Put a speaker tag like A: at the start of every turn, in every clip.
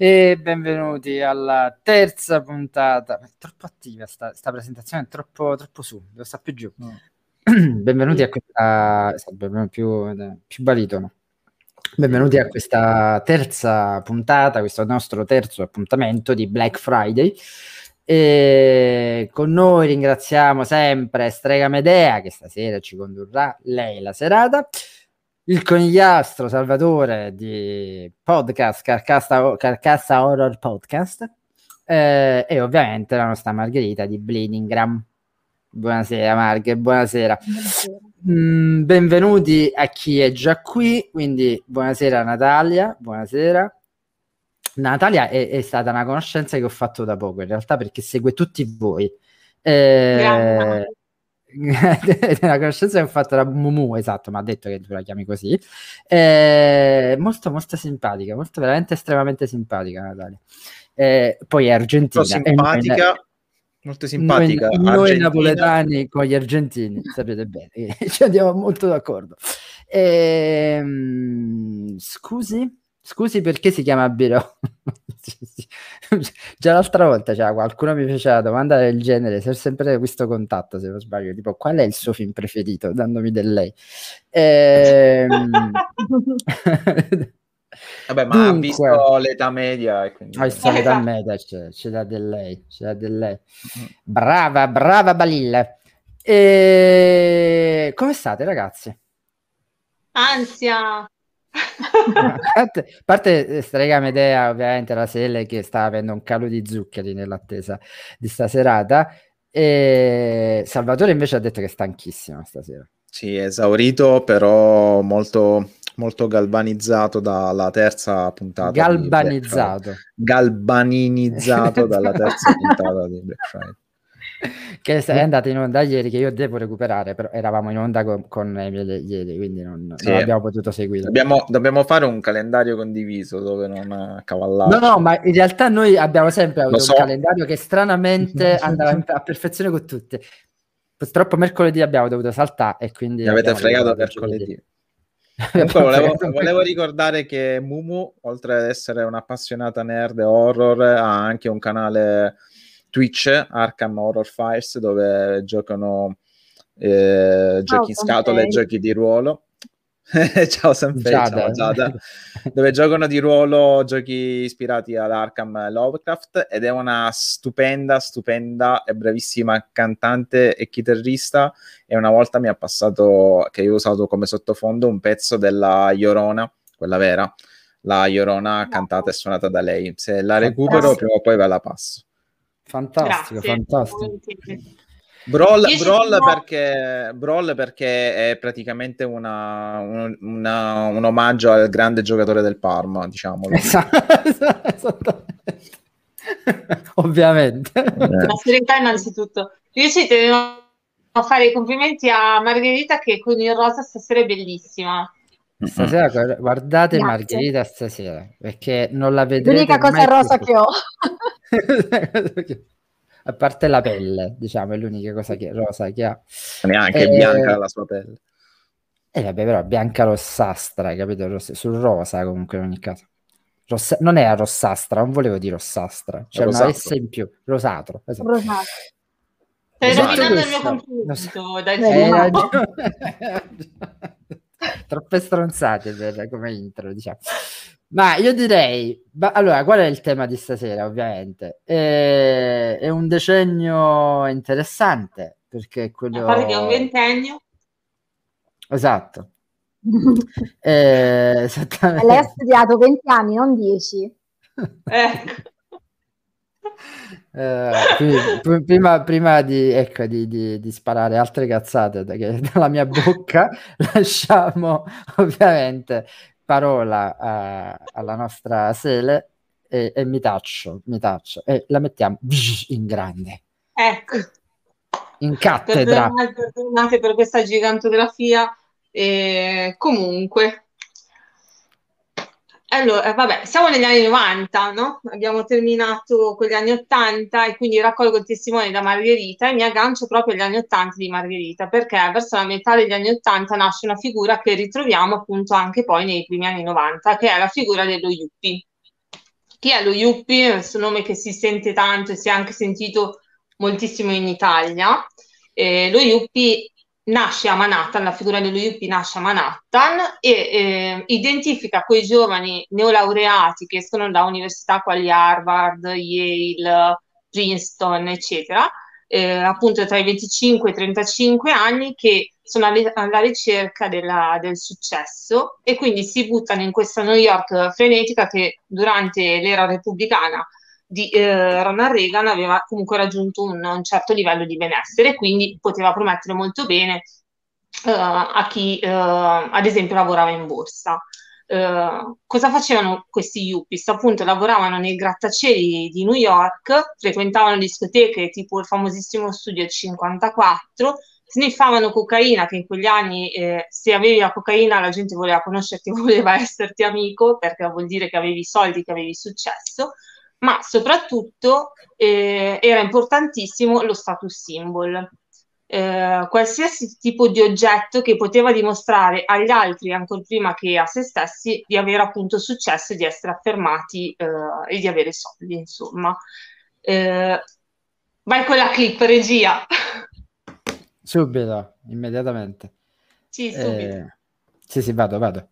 A: E benvenuti alla terza puntata. È troppo attiva sta, sta presentazione, è troppo, troppo su, devo stare più giù. No. benvenuti a questa... più, più baritono. Benvenuti a questa terza puntata, questo nostro terzo appuntamento di Black Friday. E con noi ringraziamo sempre Strega Medea che stasera ci condurrà lei la serata il conigliastro Salvatore di podcast Carcassa, Carcassa Horror Podcast eh, e ovviamente la nostra Margherita di Bleedingram. Buonasera Marghe, buonasera. buonasera. Mm, benvenuti a chi è già qui, quindi buonasera Natalia, buonasera. Natalia è, è, stata una conoscenza che ho fatto da poco in realtà perché segue tutti voi. Eh, una conoscenza che ho fatto da Mumu, esatto, mi ha detto che tu la chiami così. Eh, molto, molto simpatica, molto veramente estremamente simpatica Natalia. Eh, poi è argentina.
B: Simpatica, noi, molto simpatica.
A: Noi, noi napoletani con gli argentini, sapete bene, ci andiamo molto d'accordo. Eh, scusi? Scusi perché si chiama Biro? Già l'altra volta cioè, qualcuno mi faceva una domanda del genere, se ho sempre questo contatto se non sbaglio, tipo qual è il suo film preferito, dandomi del lei. Ehm...
B: Vabbè, ma Dunque, ha visto l'età media e
A: quindi... Ha visto l'età media, c'è, c'è da del lei, c'è da del lei. Brava, brava Balilla. E... Come state ragazzi?
C: Ansia
A: a parte eh, Strega Medea, ovviamente la Sele che sta avendo un calo di zuccheri nell'attesa di staserata. E Salvatore invece ha detto che è stanchissimo stasera.
B: Sì, esaurito, però molto, molto galvanizzato dalla terza puntata.
A: Galbanizzato.
B: Galbaninizzato dalla terza puntata di Black Friday
A: che è andata in onda ieri, che io devo recuperare, però eravamo in onda con, con Emile ieri, quindi non, sì. non, abbiamo potuto seguire.
B: Dobbiamo, dobbiamo, fare un calendario condiviso dove non cavallare.
A: No, no, ma in realtà noi abbiamo sempre avuto so. un calendario che stranamente andava a perfezione con tutte. Purtroppo mercoledì abbiamo dovuto saltare e quindi...
B: Mi avete fregato mercoledì. Comunque volevo, volevo, ricordare che Mumu, oltre ad essere un'appassionata nerd horror, ha anche un canale Twitch, Arkham Horror Files, dove giocano eh, giochi oh, in scatola e giochi di ruolo. ciao sempre, Giada. ciao Giada. dove giocano di ruolo giochi ispirati ad Arkham Lovecraft ed è una stupenda, stupenda e bravissima cantante e chitarrista e una volta mi ha passato, che io ho usato come sottofondo, un pezzo della Iorona, quella vera, la Iorona cantata e suonata da lei. Se la recupero prima o poi ve la passo.
A: Fantastico, Grazie. fantastico.
B: Brawl, Brawl, perché, Brawl, perché, è praticamente una, un, una, un, omaggio al grande giocatore del Parma, diciamo.
A: Esatto, Ovviamente.
C: Eh. La serietà innanzitutto. Io ci tenevo a fare i complimenti a Margherita che con il rosa stasera è bellissima.
A: Stasera guardate Grazie. Margherita stasera perché non la vedrete
C: L'unica cosa rosa che ho.
A: A parte la pelle, diciamo, è l'unica cosa che rosa che ha.
B: Neanche e... bianca la sua pelle.
A: E eh, vabbè, però bianca rossastra, capito? Ross- sul rosa comunque in ogni caso. Rossa- non era rossastra, non volevo dire rossastra, c'è cioè una S in più, rosatro. Esatto. Rosato.
C: Stai rovinando il mio complimento, dai.
A: Eh, Troppe stronzate per, come intro, diciamo. Ma io direi, ma, allora, qual è il tema di stasera, ovviamente? È, è un decennio interessante, perché quello...
C: Parli di un ventennio.
A: Esatto. eh,
D: esattamente. Lei ha studiato 20 anni, non 10.
C: ecco.
A: Uh, prima, prima di, ecco, di, di, di, sparare altre cazzate da, dalla mia bocca, lasciamo ovviamente parola a, alla nostra Sele e, e, mi taccio, mi taccio e la mettiamo in grande.
C: Ecco.
A: In cattedra.
C: Perdonate per questa gigantografia. E comunque, allora, vabbè, siamo negli anni 90, no? Abbiamo terminato con gli anni 80 e quindi raccolgo il testimone da Margherita e mi aggancio proprio agli anni 80 di Margherita perché verso la metà degli anni 80 nasce una figura che ritroviamo appunto anche poi nei primi anni 90, che è la figura dello Yuppie. Chi è lo Yuppie? Questo nome che si sente tanto e si è anche sentito moltissimo in Italia. Eh, lo Yuppie nasce a Manhattan, la figura dello Yuppie nasce a Manhattan e eh, identifica quei giovani neolaureati che escono da università quali Harvard, Yale, Princeton, eccetera, eh, appunto tra i 25 e i 35 anni che sono alla ricerca della, del successo e quindi si buttano in questa New York frenetica che durante l'era repubblicana di eh, Ronald Reagan aveva comunque raggiunto un, un, certo livello di benessere quindi poteva promettere molto bene eh, a chi eh, ad esempio lavorava in borsa. Uh, cosa facevano questi yuppies? Appunto lavoravano nei grattacieli di New York, frequentavano discoteche tipo il famosissimo Studio 54, sniffavano cocaina, che in quegli anni eh, se avevi la cocaina la gente voleva conoscerti, voleva esserti amico, perché vuol dire che avevi soldi, che avevi successo, ma soprattutto eh, era importantissimo lo status symbol. Eh, qualsiasi tipo di oggetto che poteva dimostrare agli altri, ancora prima che a se stessi, di avere appunto successo, di essere affermati eh, e di avere soldi, insomma. Eh, vai con la clip, regia.
A: Subito, immediatamente.
C: Sì, subito.
A: Eh, sì, sì, vado, vado.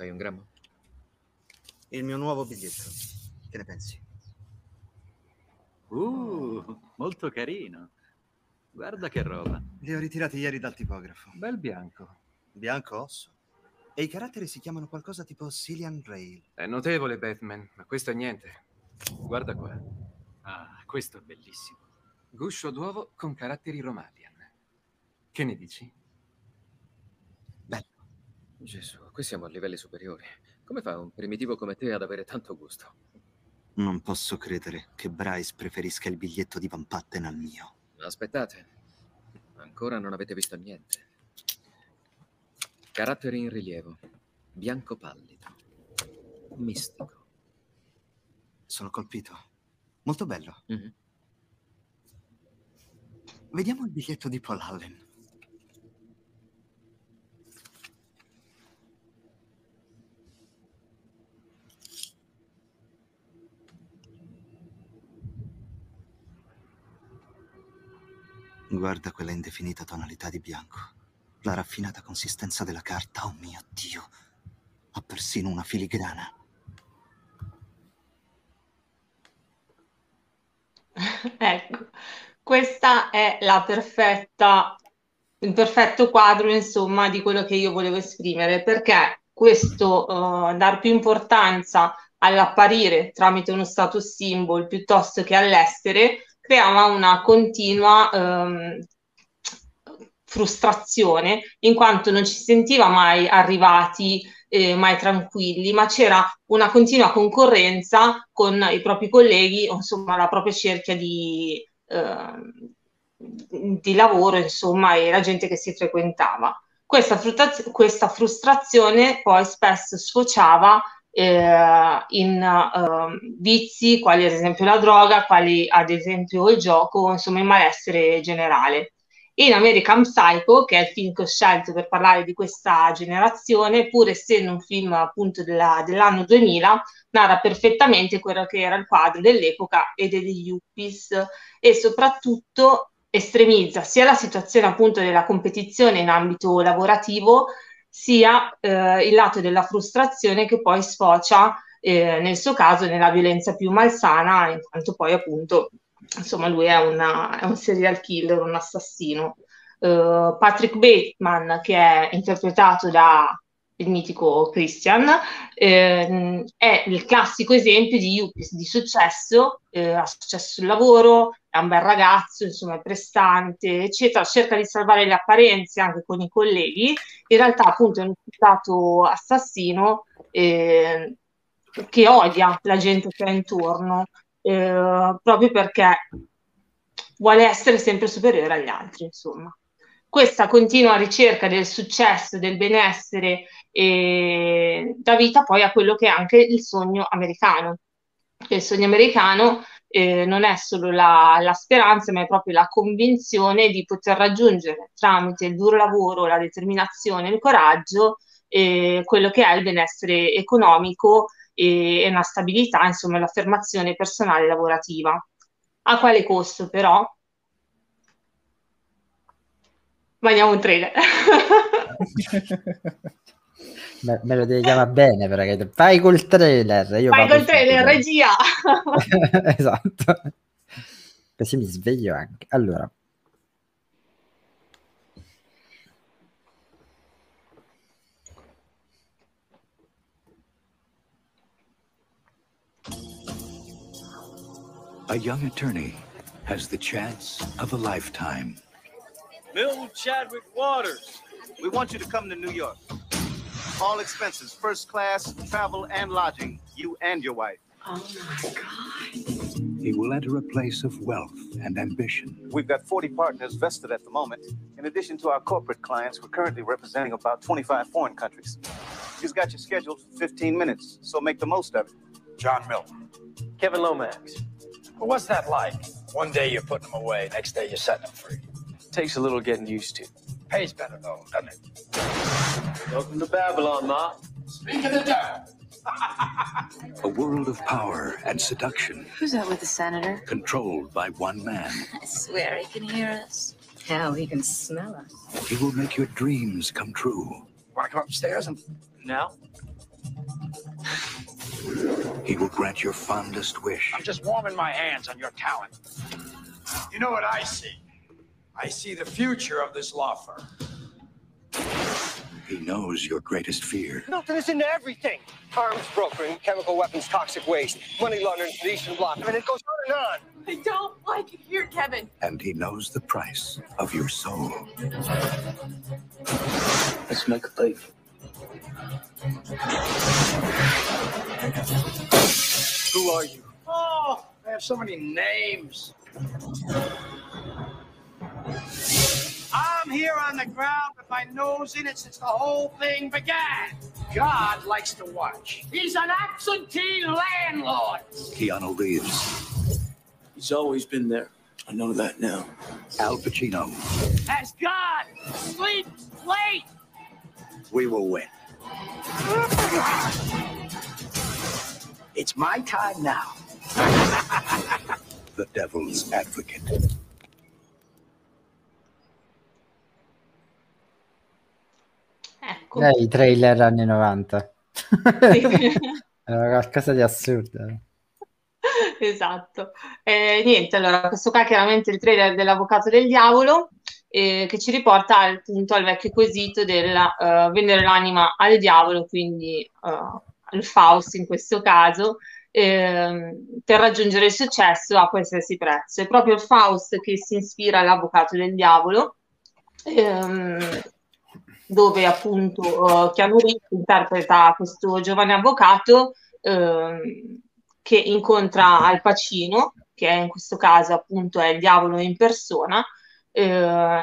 E: Fai un grammo?
F: Il mio nuovo biglietto. Che ne pensi?
E: Uh, molto carino. Guarda che roba.
F: Li ho ritirati ieri dal tipografo.
E: Bel bianco.
F: Bianco osso. E i caratteri si chiamano qualcosa tipo Cillian Rail.
E: È notevole, Batman, ma questo è niente. Guarda qua. Ah, questo è bellissimo. Guscio d'uovo con caratteri Romalian. Che ne dici? Gesù, qui siamo a livelli superiori. Come fa un primitivo come te ad avere tanto gusto?
F: Non posso credere che Bryce preferisca il biglietto di Van Patten al mio.
E: Aspettate, ancora non avete visto niente. Caratteri in rilievo, bianco pallido, mistico.
F: Sono colpito. Molto bello.
E: Mm-hmm.
F: Vediamo il biglietto di Paul Allen. Guarda quella indefinita tonalità di bianco, la raffinata consistenza della carta, oh mio Dio, ha persino una filigrana.
C: ecco, questa è la perfetta, il perfetto quadro, insomma, di quello che io volevo esprimere, perché questo uh, dar più importanza all'apparire tramite uno status symbol piuttosto che all'essere creava una continua ehm, frustrazione in quanto non ci sentiva mai arrivati, eh, mai tranquilli, ma c'era una continua concorrenza con i propri colleghi, insomma la propria cerchia di, eh, di lavoro, insomma, e la gente che si frequentava. Questa, frustraz- questa frustrazione poi spesso sfociava eh, in uh, vizi quali ad esempio la droga, quali ad esempio il gioco, insomma il malessere generale. In American Psycho, che è il film che ho scelto per parlare di questa generazione, pur essendo un film appunto della, dell'anno 2000, narra perfettamente quello che era il quadro dell'epoca e degli yuppies e soprattutto estremizza sia la situazione appunto della competizione in ambito lavorativo, sia eh, il lato della frustrazione che poi sfocia eh, nel suo caso nella violenza più malsana, in quanto poi appunto insomma lui è, una, è un serial killer, un assassino. Uh, Patrick Bateman, che è interpretato da il mitico Christian, eh, è il classico esempio di Yuppies di successo, eh, ha successo sul lavoro, è un bel ragazzo, insomma è prestante, eccetera, cerca di salvare le apparenze anche con i colleghi, in realtà appunto è un imputato assassino eh, che odia la gente che ha intorno, eh, proprio perché vuole essere sempre superiore agli altri, insomma. Questa continua ricerca del successo, del benessere, eh, dà vita poi a quello che è anche il sogno americano, il sogno americano eh, non è solo la, la, speranza, ma è proprio la convinzione di poter raggiungere tramite il duro lavoro, la determinazione, il coraggio, eh, quello che è il benessere economico e, e una stabilità, insomma, l'affermazione personale lavorativa. A quale costo però? Mandiamo un trailer.
A: Me, me, lo devi chiamare bene perché vai col trailer. Io
C: vai col trailer, regia.
A: esatto. Così mi sveglio anche. Allora.
G: A young attorney has the chance of a lifetime.
H: Bill Chadwick Waters, we want you to come to New York. All expenses, first class, travel, and lodging. You and your wife.
G: Oh my God. He will enter a place of wealth and ambition.
H: We've got 40 partners vested at the moment. In addition to our corporate clients, we're currently representing about 25 foreign countries. He's got you scheduled for 15 minutes, so make the most of it.
I: John Miller.
J: Kevin Lomax.
I: Well, what's that like? One day you're putting them away, next day you're setting them free.
J: Takes a little getting used to.
I: Pays better, though, doesn't it?
J: Welcome to Babylon, Ma.
I: Speak of the devil.
G: a world of power and seduction.
K: Who's that with the senator?
G: Controlled by one man.
K: I swear he can hear us. Hell, he can smell us.
G: He will make your dreams come true.
I: Want to come upstairs and
J: now?
G: He will grant your fondest wish.
I: I'm just warming my hands on your talent. You know what I see? I see the future of this law firm.
G: He knows your greatest fear.
J: Milton is into everything. Arms brokering, chemical weapons, toxic waste, money laundering, the Eastern Bloc. I mean, it goes on and on.
K: I don't like it here, Kevin.
G: And he knows the price of your soul.
J: Let's make a deal.
I: Who are you? Oh, I have so many names. I'm here on the ground with my nose in it since the whole thing began. God likes to watch. He's an absentee landlord.
G: Keanu Reeves.
J: He's always been there. I know that now.
G: Al Pacino.
I: As God sleeps late.
G: We will win.
I: It's my time now.
G: the Devil's Advocate.
A: Ecco. Lei, i trailer anni 90. Sì. Era qualcosa di assurdo.
C: Esatto. Eh, niente, allora, questo qua è chiaramente il trailer dell'Avvocato del Diavolo, eh, che ci riporta appunto al vecchio quesito del uh, vendere l'anima al diavolo, quindi uh, al Faust in questo caso, eh, per raggiungere il successo a qualsiasi prezzo. È proprio Faust che si ispira all'Avvocato del Diavolo. Ehm, dove appunto Keanu Reeves interpreta questo giovane avvocato uh, che incontra Al Pacino, che in questo caso appunto è il diavolo in persona, uh,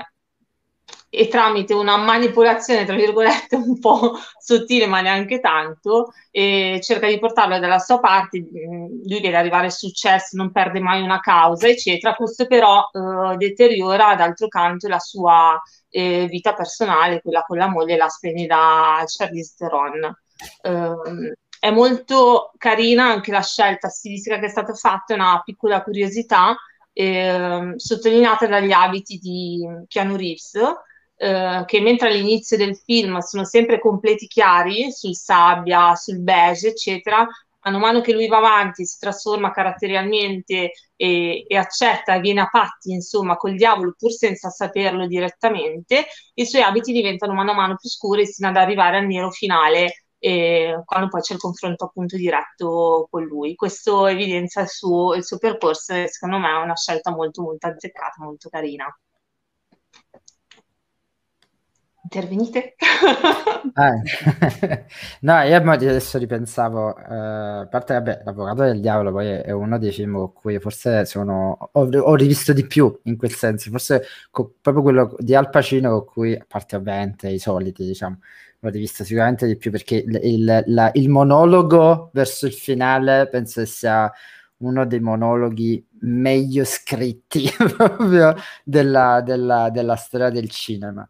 C: e tramite una manipolazione, tra virgolette, un po' sottile ma neanche tanto, cerca di portarlo dalla sua parte, lui deve arrivare al successo, non perde mai una causa, eccetera. Questo però eh, deteriora d'altro canto la sua eh, vita personale, quella con la moglie, la splendida Charlize Theron. Eh, è molto carina anche la scelta stilistica che è stata fatta, una piccola curiosità eh, sottolineata dagli abiti di Keanu Reeves, eh, che mentre all'inizio del film sono sempre completi chiari sul sabbia, sul beige, eccetera, man mano che lui va avanti, si trasforma caratterialmente e, e, accetta, viene a patti, insomma, col diavolo pur senza saperlo direttamente, i suoi abiti diventano mano a mano più scuri sino ad arrivare al nero finale, eh, quando poi c'è il confronto appunto diretto con lui. Questo evidenzia il suo, il suo percorso e secondo me è una scelta molto molto azzeccata, molto carina. Intervenite?
A: Eh. no, io adesso ripensavo, eh, a parte vabbè, L'Avvocato del Diavolo poi è, uno dei film con cui forse sono, ho, ho, rivisto di più in quel senso, forse co- proprio quello di Al Pacino con cui, a parte ovviamente i soliti, diciamo, l'ho rivisto sicuramente di più perché il, il, la, il monologo verso il finale penso sia uno dei monologhi meglio scritti proprio della, della, della storia del cinema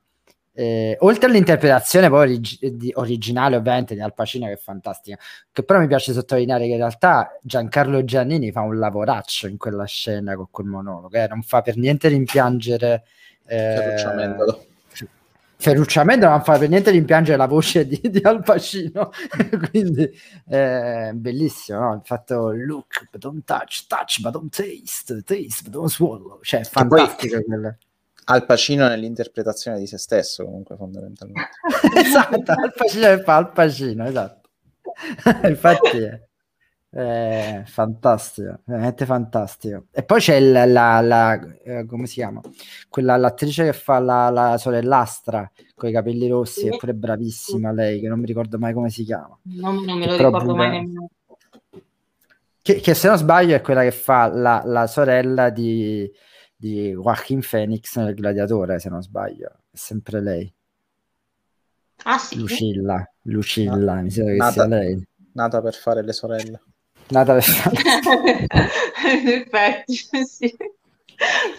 A: eh, oltre all'interpretazione poi orig- originale ovviamente di Al Pacino che è fantastica. Che però mi piace sottolineare che in realtà Giancarlo Giannini fa un lavoraccio in quella scena con quel monologo eh? non fa per niente rimpiangere
B: eh,
A: Ferrucciamento non fa per niente rimpiangere la voce di, di Al Pacino. Quindi eh, bellissimo no? il fatto look but don't touch touch but don't taste taste but don't swallow. Cioè fantastico quello
B: al Pacino nell'interpretazione di se stesso, comunque, fondamentalmente.
A: esatto, Al Pacino fa Al Pacino, esatto. Infatti è, è, fantastico, veramente fantastico. E poi c'è la, la, la eh, come si chiama? Quella, l'attrice che fa la, la sorellastra con i capelli rossi, è pure bravissima lei, che non mi ricordo mai come si chiama.
C: Non, non me lo ricordo mai nemmeno.
A: Che, che, se non sbaglio è quella che fa la, la sorella di di Joaquin Phoenix nel Gladiatore, se non sbaglio. È sempre lei.
C: Ah sì?
A: Lucilla, Lucilla, no. mi sembra che nata, sia lei.
B: Nata per fare le sorelle.
A: Nata per fare...
C: In effetti, sì.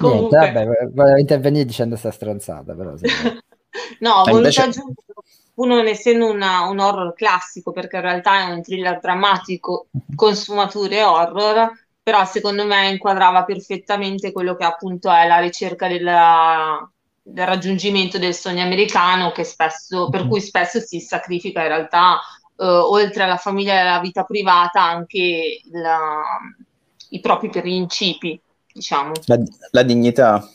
A: Niente, vabbè, volevo intervenire dicendo sta stronzata, però... Sì.
C: no, ho voluto invece... aggiungere uno essendo una, un horror classico, perché in realtà è un thriller drammatico con sfumature horror, però secondo me inquadrava perfettamente quello che appunto è la ricerca della, del raggiungimento del sogno americano spesso, per mhm. cui spesso si sacrifica in realtà eh, oltre alla famiglia e alla vita privata anche la, i propri principi, diciamo.
B: La, la dignità.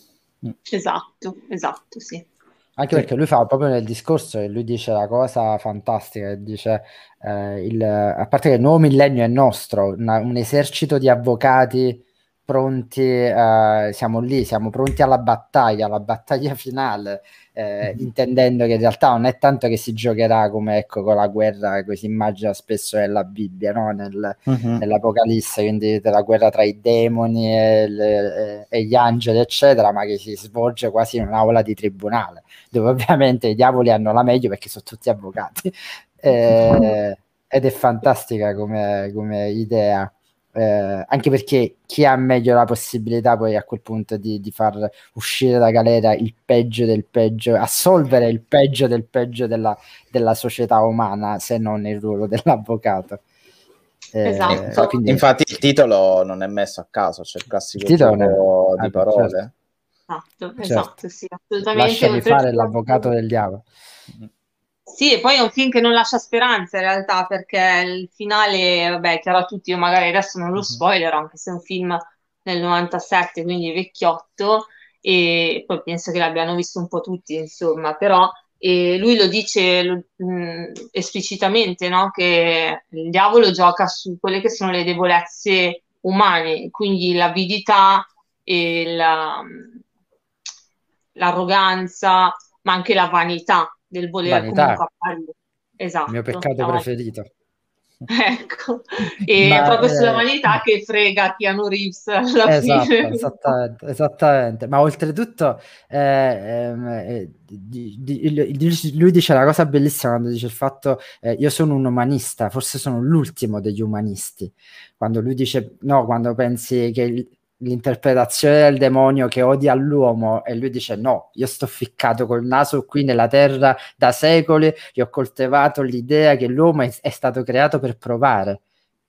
C: Esatto, esatto, sì.
A: Anche perché lui fa proprio nel discorso e lui dice la cosa fantastica, dice eh, il, a parte che il nuovo millennio è nostro, una, un esercito di avvocati pronti, eh, siamo lì, siamo pronti alla battaglia, alla battaglia finale, eh, mm-hmm. intendendo che in realtà non è tanto che si giocherà come ecco con la guerra che si immagina spesso nella Bibbia, no? Nel, mm-hmm. nell'Apocalisse, quindi la guerra tra i demoni e, le, e, gli angeli, eccetera, ma che si svolge quasi in un'aula di tribunale, dove ovviamente i diavoli hanno la meglio perché sono tutti avvocati. Eh, ed è fantastica come, come idea. Eh, anche perché chi ha meglio la possibilità poi a quel punto di, di, far uscire da galera il peggio del peggio, assolvere il peggio del peggio della, della società umana se non il ruolo dell'avvocato.
C: Eh, esatto.
B: Quindi... Infatti il titolo non è messo a caso, c'è il classico il titolo è... di ah, parole. Certo.
C: Esatto, esatto, certo. sì, assolutamente.
A: Lasciami fare l'avvocato del diavolo.
C: Mm-hmm. Sì, e poi è un film che non lascia speranza in realtà, perché il finale, vabbè, chiaro a tutti, io magari adesso non lo mhm. spoiler, anche se è un film del 97, quindi vecchiotto, e poi penso che l'abbiano visto un po' tutti, insomma, però e lui lo dice lo, mh, mm, esplicitamente, no? che il diavolo gioca su quelle che sono le debolezze umane, quindi l'avidità e la, l'arroganza, ma anche la vanità del voler Vanità. comunque apparire. Esatto.
A: Il mio peccato no. preferito.
C: Ecco, e Ma, proprio sulla eh, vanità che frega Keanu Reeves alla
A: esatto,
C: fine.
A: Esattamente, esattamente. Ma oltretutto eh, ehm, eh, di, di, lui dice una cosa bellissima quando dice il fatto eh, io sono un umanista, forse sono l'ultimo degli umanisti. Quando lui dice no, quando pensi che il, l'interpretazione del demonio che odia l'uomo e lui dice no, io sto ficcato col naso qui nella terra da secoli e ho coltivato l'idea che l'uomo è, è, stato creato per provare,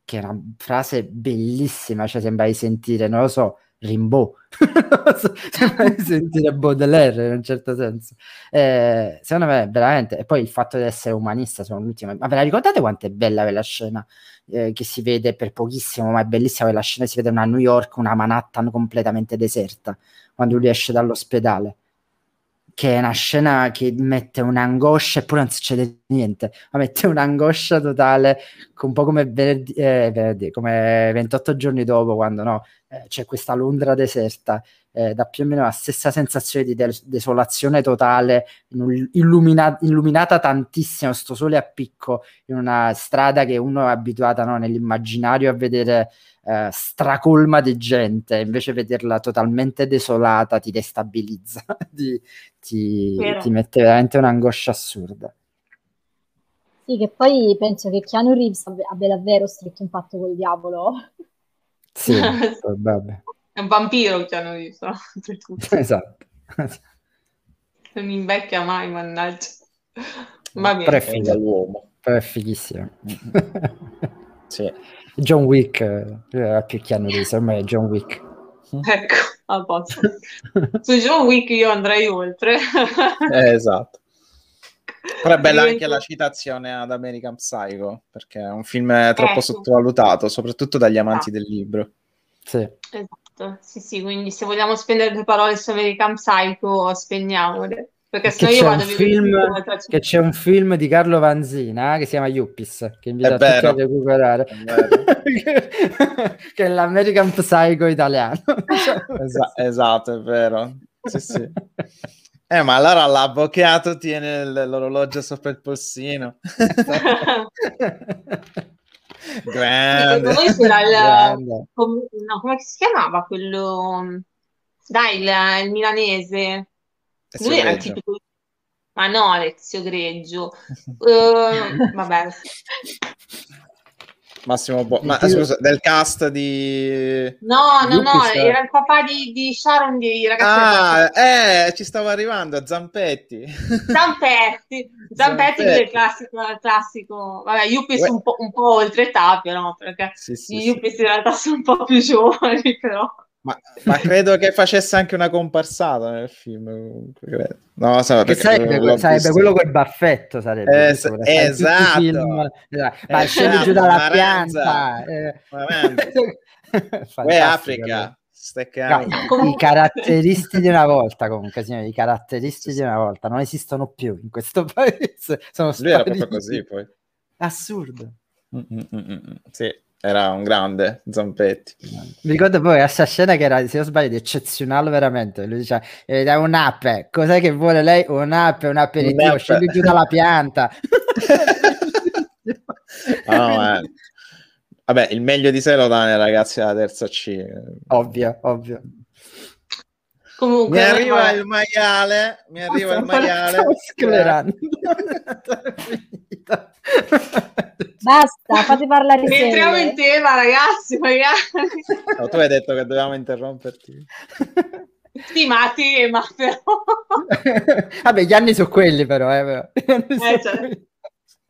A: che è una frase bellissima, cioè sembra di sentire, non lo so, Rimbaud, sembra di sentire Baudelaire in un certo senso. Eh, secondo me veramente, e poi il fatto di essere umanista sono l'ultimo, ma ve la ricordate quanto è bella quella scena? Eh, che si vede per pochissimo, ma è bellissima quella scena, si vede una New York, una Manhattan completamente deserta, quando lui esce dall'ospedale, che è una scena che mette un'angoscia e poi non succede niente, ma mette un'angoscia totale, un po' come venerdì, eh, venerdì come 28 giorni dopo, quando no, eh, c'è questa Londra deserta, eh, dà più o meno la stessa sensazione di des- desolazione totale, illumina- illuminata tantissimo, sto sole a picco, in una strada che uno è abituata no, nell'immaginario a vedere eh, stracolma di gente, invece vederla totalmente desolata ti destabilizza, ti, ti, ti mette veramente un'angoscia assurda.
D: Sì, che poi penso che Keanu Reeves abbia davvero stretto un patto col diavolo.
A: Sì, probabile.
C: È un vampiro Keanu Reeves, no?
A: Esatto.
C: Non invecchia mai, mannaggia. Va bene.
A: Figo.
B: l'uomo.
A: Però è fighissimo.
B: Sì.
A: John Wick era più Keanu Reeves, ormai è John Wick.
C: Ecco, a posto. Su John Wick io andrei oltre.
B: Eh, esatto. Però è bella anche la citazione ad American Psycho, perché è un film troppo
C: Ecco.
B: sottovalutato, soprattutto dagli amanti del libro.
A: Sì.
C: Esatto, sì, sì, quindi se vogliamo spendere due parole su American Psycho, spendiamole. Perché
A: Perché
C: sennò io
A: c'è un,
C: vado a
A: film, che c'è un film di Carlo Vanzina eh, che si chiama Yuppies, che invito
B: È
A: a tutti a recuperare, che è l'American Psycho italiano.
B: Esa- esatto, è vero. Sì, sì. Eh, ma allora l'avvocato tiene l- l'orologio sopra il polsino. Grande.
C: Secondo c'era il, com- no, come si chiamava quello? Dai, il, il milanese.
B: Ezio
C: Lui era il tipico. Ma no, Alessio Greggio. Eh, vabbè,
B: Massimo Bo- ma
A: Io-
B: scusa, del cast di
C: no, no, no,
A: Yuppies,
C: era il papà di, di Sharon di Ragazzi
B: Ah, eh, ci stavo arrivando, Zampetti.
C: Zampetti, Zampetti che è il classico, il classico. Vabbè, Yuppies un po', un po' oltre età, però, perché
B: Sì, sì,
C: gli
B: sì.
C: Yuppies in realtà sono un po' più giovani, però.
B: Ma, ma credo che facesse anche una comparsata nel film. comunque. No, sa-
A: Che
B: perché
A: sarebbe,
B: l'ho
A: sarebbe quello col baffetto, sarebbe.
B: Eh,
A: questo,
B: esatto.
A: film, esatto. Ma
B: Eh,
A: scendi
B: esatto,
A: giù dalla
B: Maranza.
A: pianta. eh.
B: Uè, Africa,
A: No,
B: cavolo.
A: i-
C: Comunque-
A: caratteristi di una volta, comunque, signori, i caratteristi di una volta non esistono più in questo paese. Sono
B: Lui era proprio così poi.
A: Assurdo.
B: Mm, mm, mm, mm. Sì, era un grande Zampetti.
A: Mi ricordo poi questa scena che era, se non sbaglio, di eccezionale veramente. Lui diceva, eh, dai, un'ape, cos'è che vuole lei? Un'ape, un aperitivo,
B: Un'ape.
A: scendi giù dalla pianta.
B: Ma- Vabbè, il meglio di sé lo dà nei ragazzi della terza C.
A: ovvio, ovvio.
C: Comunque,
B: Mi arriva
C: vabbè.
B: il maiale, mi arriva il maiale.
D: Basta, fate parlare i
C: Entriamo in
D: serie.
C: tema, ragazzi, magari.
B: No, tu hai detto che dovevamo interromperti.
C: Sì, ma tema, però.
A: Vabbè, gli anni sono quelli però. Eh, però.
C: Eh, cioè,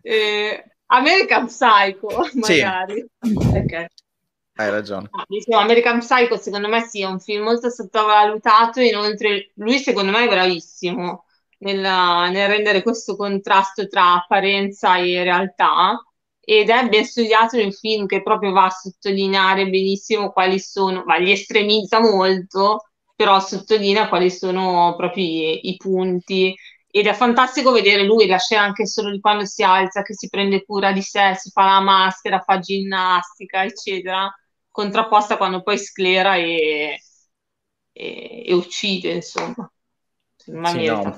C: eh, American Psycho,
B: Sì.
C: magari.
B: Hai ragione.
C: Ah, dicevo, American Psycho secondo me sì, è un film molto sottovalutato, inoltre lui secondo me è bravissimo nella- nel rendere questo contrasto tra apparenza e realtà ed è ben studiato nel film che proprio va a sottolineare benissimo quali sono, ma li estremizza molto, però sottolinea quali sono proprio i, i punti ed è fantastico vedere lui, la scena anche solo di quando si alza, che si prende cura di sé, si fa la maschera, fa ginnastica, eccetera contrapposta quando poi sclera e, e- e uccide, insomma. Ma
B: Sì, no.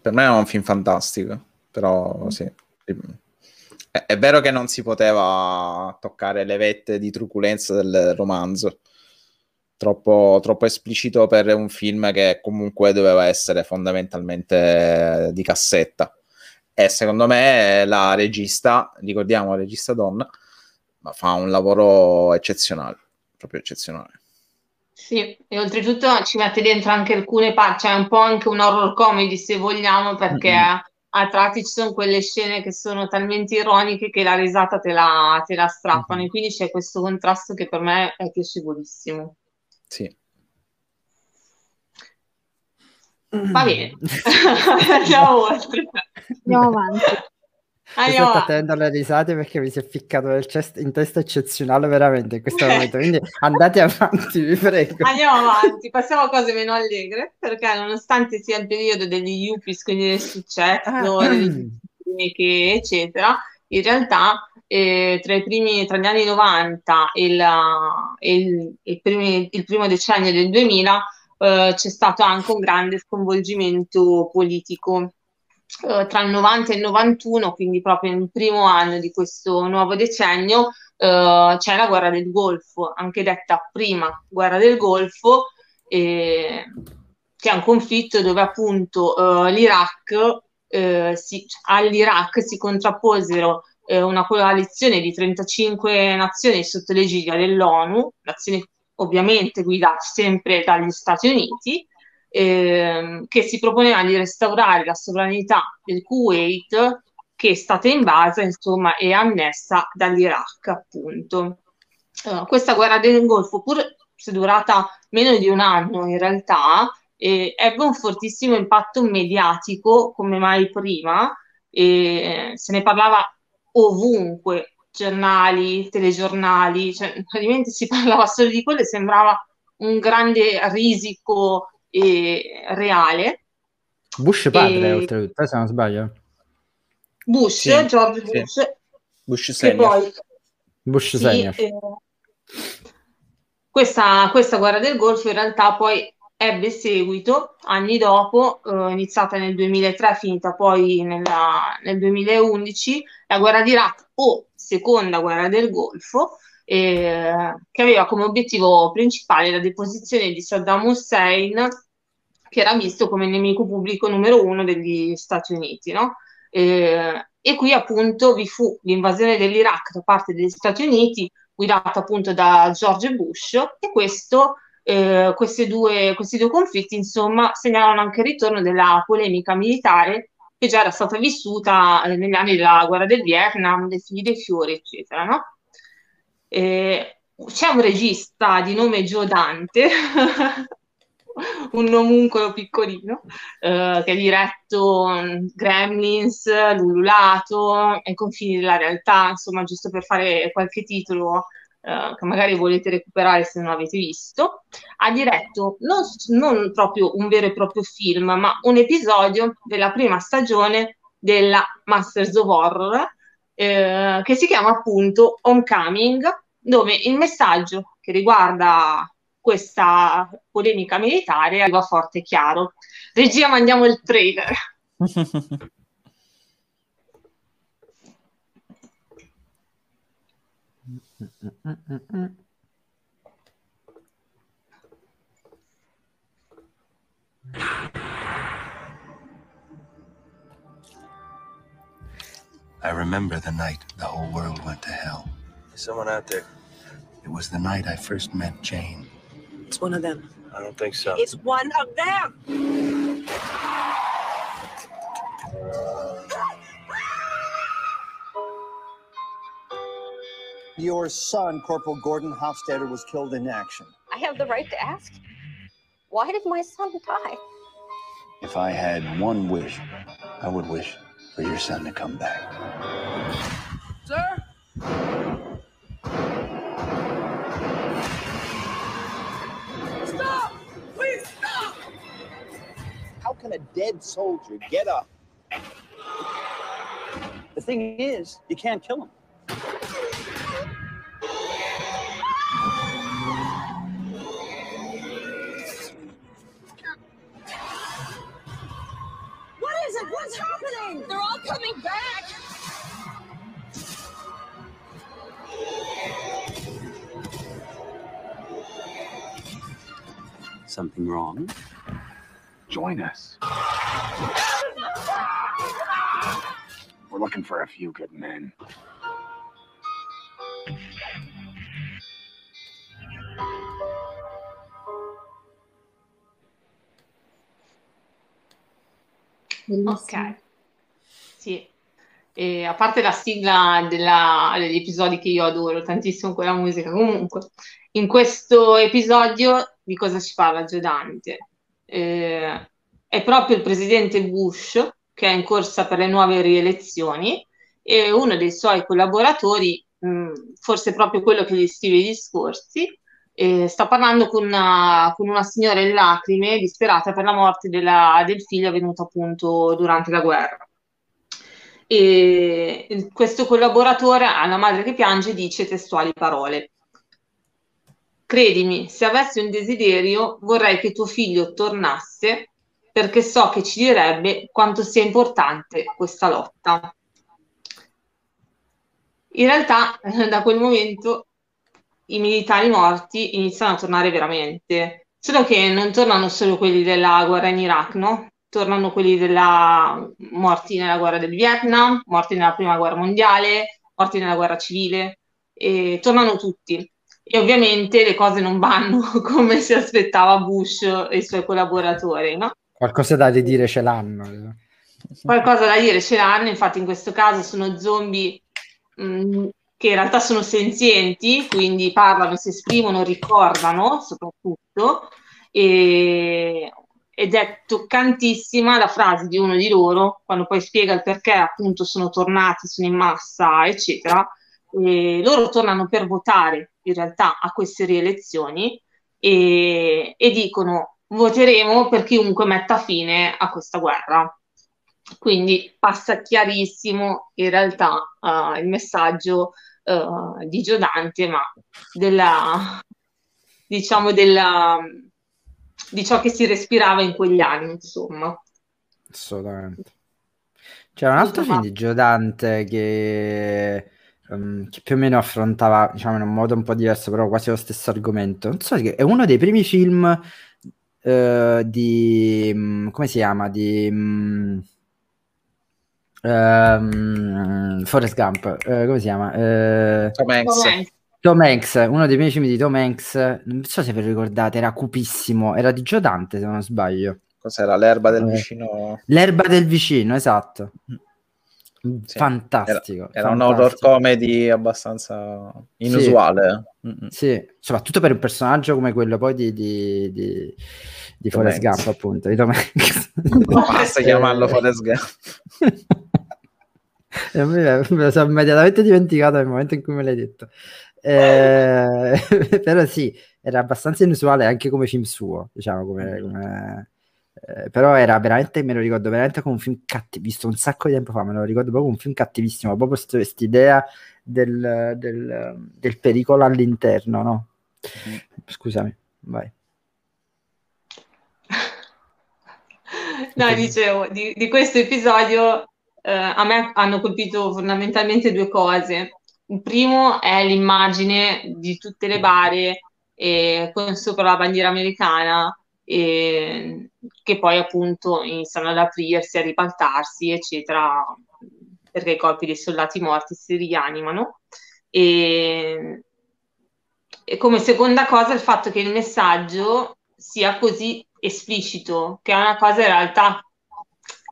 B: Per me è un film fantastico, però sì. È, è vero che non si poteva toccare le vette di truculenza del romanzo. Troppo, troppo esplicito per un film che comunque doveva essere fondamentalmente di cassetta. E secondo me la regista, ricordiamo, regista donna, ma fa un lavoro eccezionale, proprio eccezionale.
C: Sì, e oltretutto ci mette dentro anche alcune parti, cioè un po' anche un horror comedy se vogliamo, perché
B: Mm-mm.
C: a tratti ci sono quelle scene che sono talmente ironiche che la risata te la, te la strappano,
B: Mhm.
C: e quindi c'è questo contrasto che per me è piacevolissimo.
B: Sì.
C: Va bene, andiamo oltre.
D: Andiamo avanti.
A: Io sto attento alle risate perché mi si è ficcato chest- in testa eccezionale veramente in questo momento. Quindi andate avanti, vi prego.
C: Andiamo avanti, passiamo a cose meno allegre, perché nonostante sia il periodo degli yuppies, quindi del successo,
A: Ah,
C: tecniche, eccetera, in realtà eh, tra, i primi, tra gli anni 90 e, la, e il, il, primi, il, primo decennio del 2000 eh, c'è stato anche un grande sconvolgimento politico. Eh, tra il 90 e il 91, quindi proprio nel primo anno di questo nuovo decennio, eh, c'è la guerra del Golfo, anche detta prima guerra del Golfo, che è un conflitto dove appunto eh, l'Iraq, eh, si, all'Iraq si contrapposero eh, una coalizione di 35 nazioni sotto l'egidia dell'ONU, nazioni ovviamente guidate sempre dagli Stati Uniti, eh, che si proponeva di restaurare la sovranità del Kuwait che è stata invasa insomma e annessa dall'Iraq appunto. Uh, questa guerra del Golfo, pur se durata meno di un anno in realtà, eh, ebbe un fortissimo impatto mediatico come mai prima, e se ne parlava ovunque, giornali, telegiornali, cioè praticamente si parlava solo di quello e sembrava un grande risico eh, reale.
A: Bush padre, e... oltretutto, se non sbaglio.
C: Bush, sì, George Bush, sì.
B: Bush senior. Poi,
A: Bush senior.
C: eh, questa, questa guerra del Golfo in realtà poi ebbe seguito anni dopo, eh, iniziata nel 2003, finita poi nella, nel 2011, la guerra d'Iraq o seconda guerra del Golfo, eh, che aveva come obiettivo principale la deposizione di Saddam Hussein, che era visto come nemico pubblico numero uno degli Stati Uniti. No? Eh, e qui appunto vi fu l'invasione dell'Iraq da parte degli Stati Uniti, guidata appunto da George Bush, e questo eh, due, questi due conflitti, insomma, segnalano anche il ritorno della polemica militare che già era stata vissuta eh, negli anni della guerra del Vietnam, dei figli dei fiori, eccetera, no? C'è un regista di nome Joe Dante, un omuncolo piccolino, eh, che ha diretto mm, Gremlins, L'Ululato, ai confini della realtà, insomma, giusto per fare qualche titolo eh, che magari volete recuperare se non avete visto, ha diretto non, non proprio un vero e proprio film, ma un episodio della prima stagione della Masters of Horror, eh, che si chiama appunto Homecoming, dove il messaggio che riguarda questa polemica militare arriva forte e chiaro. Regia, mandiamo il trailer.
L: I remember the night the whole world went to hell.
M: Someone out there.
L: It was the night I first met Jane.
N: It's one of them.
M: I don't think so.
N: It's one of them!
O: Your son, Corporal Gordon Hofstadter, was killed in action.
P: I have the right to ask. Why did my son die?
L: If I had one wish, I would wish for your son to come back.
N: Sir?
O: Can a dead soldier get up? The thing is, you can't kill him.
P: is it? What's happening? They're all coming back.
Q: Something wrong?
R: Join us. We're looking for a few good men.
C: Bellissimo. Ok, sì. E a parte la sigla della, degli episodi che io adoro tantissimo quella musica, comunque in questo episodio di cosa ci parla Giodante? Eh, è proprio il presidente Bush che è in corsa per le nuove rielezioni e uno dei suoi collaboratori, mh, forse proprio quello che gli scrive i discorsi, eh, sta parlando con una, con una, signora in lacrime, disperata per la morte della, del figlio avvenuto appunto durante la guerra. e questo collaboratore alla madre che piange dice testuali parole. Credimi, se avessi un desiderio vorrei che tuo figlio tornasse perché so che ci direbbe quanto sia importante questa lotta. In realtà da quel momento i militari morti iniziano a tornare veramente, solo che non tornano solo quelli della guerra in Iraq, no? tornano quelli della morti nella guerra del Vietnam, morti nella prima guerra mondiale, morti nella guerra civile, tornano tutti. E ovviamente le cose non vanno come si aspettava Bush e i suoi collaboratori, no?
A: Qualcosa da ridire ce l'hanno.
C: Qualcosa da dire ce l'hanno, infatti in questo caso sono zombie mh, mm, che in realtà sono senzienti, quindi parlano, si esprimono, ricordano soprattutto, e ed è toccantissima la frase di uno di loro, quando poi spiega il perché appunto sono tornati, sono in massa, eccetera. E loro tornano per votare in realtà a queste rielezioni e, e dicono voteremo per chiunque metta fine a questa guerra. Quindi passa chiarissimo in realtà uh, il messaggio uh, di Giodante, ma della, diciamo, della, di ciò che si respirava in quegli anni, insomma.
A: Assolutamente. C'era un altro film di Giodante che, um, che, più o meno affrontava, diciamo, in un modo un po' diverso, però quasi lo stesso argomento. Non so, è uno dei primi film uh, di... Um, come si chiama? Di... Um, um, Forrest Gump, uh, come si chiama? Uh,
B: Tom Hanks.
A: Tom Hanks, uno dei miei film di Tom Hanks, non so se vi ricordate, era cupissimo, era di Giodante se non sbaglio.
B: Cos'era? L'erba del eh. vicino?
A: L'erba del vicino, esatto. Sì, fantastico.
B: Era, era
A: fantastico.
B: un horror comedy abbastanza inusuale.
A: Sì, sì, soprattutto per un personaggio come quello poi di, di, di, di Forrest Gump, appunto, di Hanks.
B: Basta chiamarlo Forrest Gump.
A: me lo sono immediatamente dimenticato nel momento in cui me l'hai detto. Eh, però sì, era abbastanza inusuale anche come film suo, diciamo, come, come eh, però era veramente, me lo ricordo veramente come un film cattivo, visto un sacco di tempo fa, me lo ricordo proprio un film cattivissimo, proprio questa idea del, del, del, pericolo all'interno, no? Mm. Scusami, vai.
C: No, dicevo, di, di questo episodio eh, a me hanno colpito fondamentalmente due cose. Il primo è l'immagine di tutte le bare eh, con sopra la bandiera americana eh, che poi appunto iniziano ad aprirsi, a ribaltarsi, eccetera, perché i corpi dei soldati morti si rianimano. E, e come seconda cosa il fatto che il messaggio sia così esplicito, che è una cosa in realtà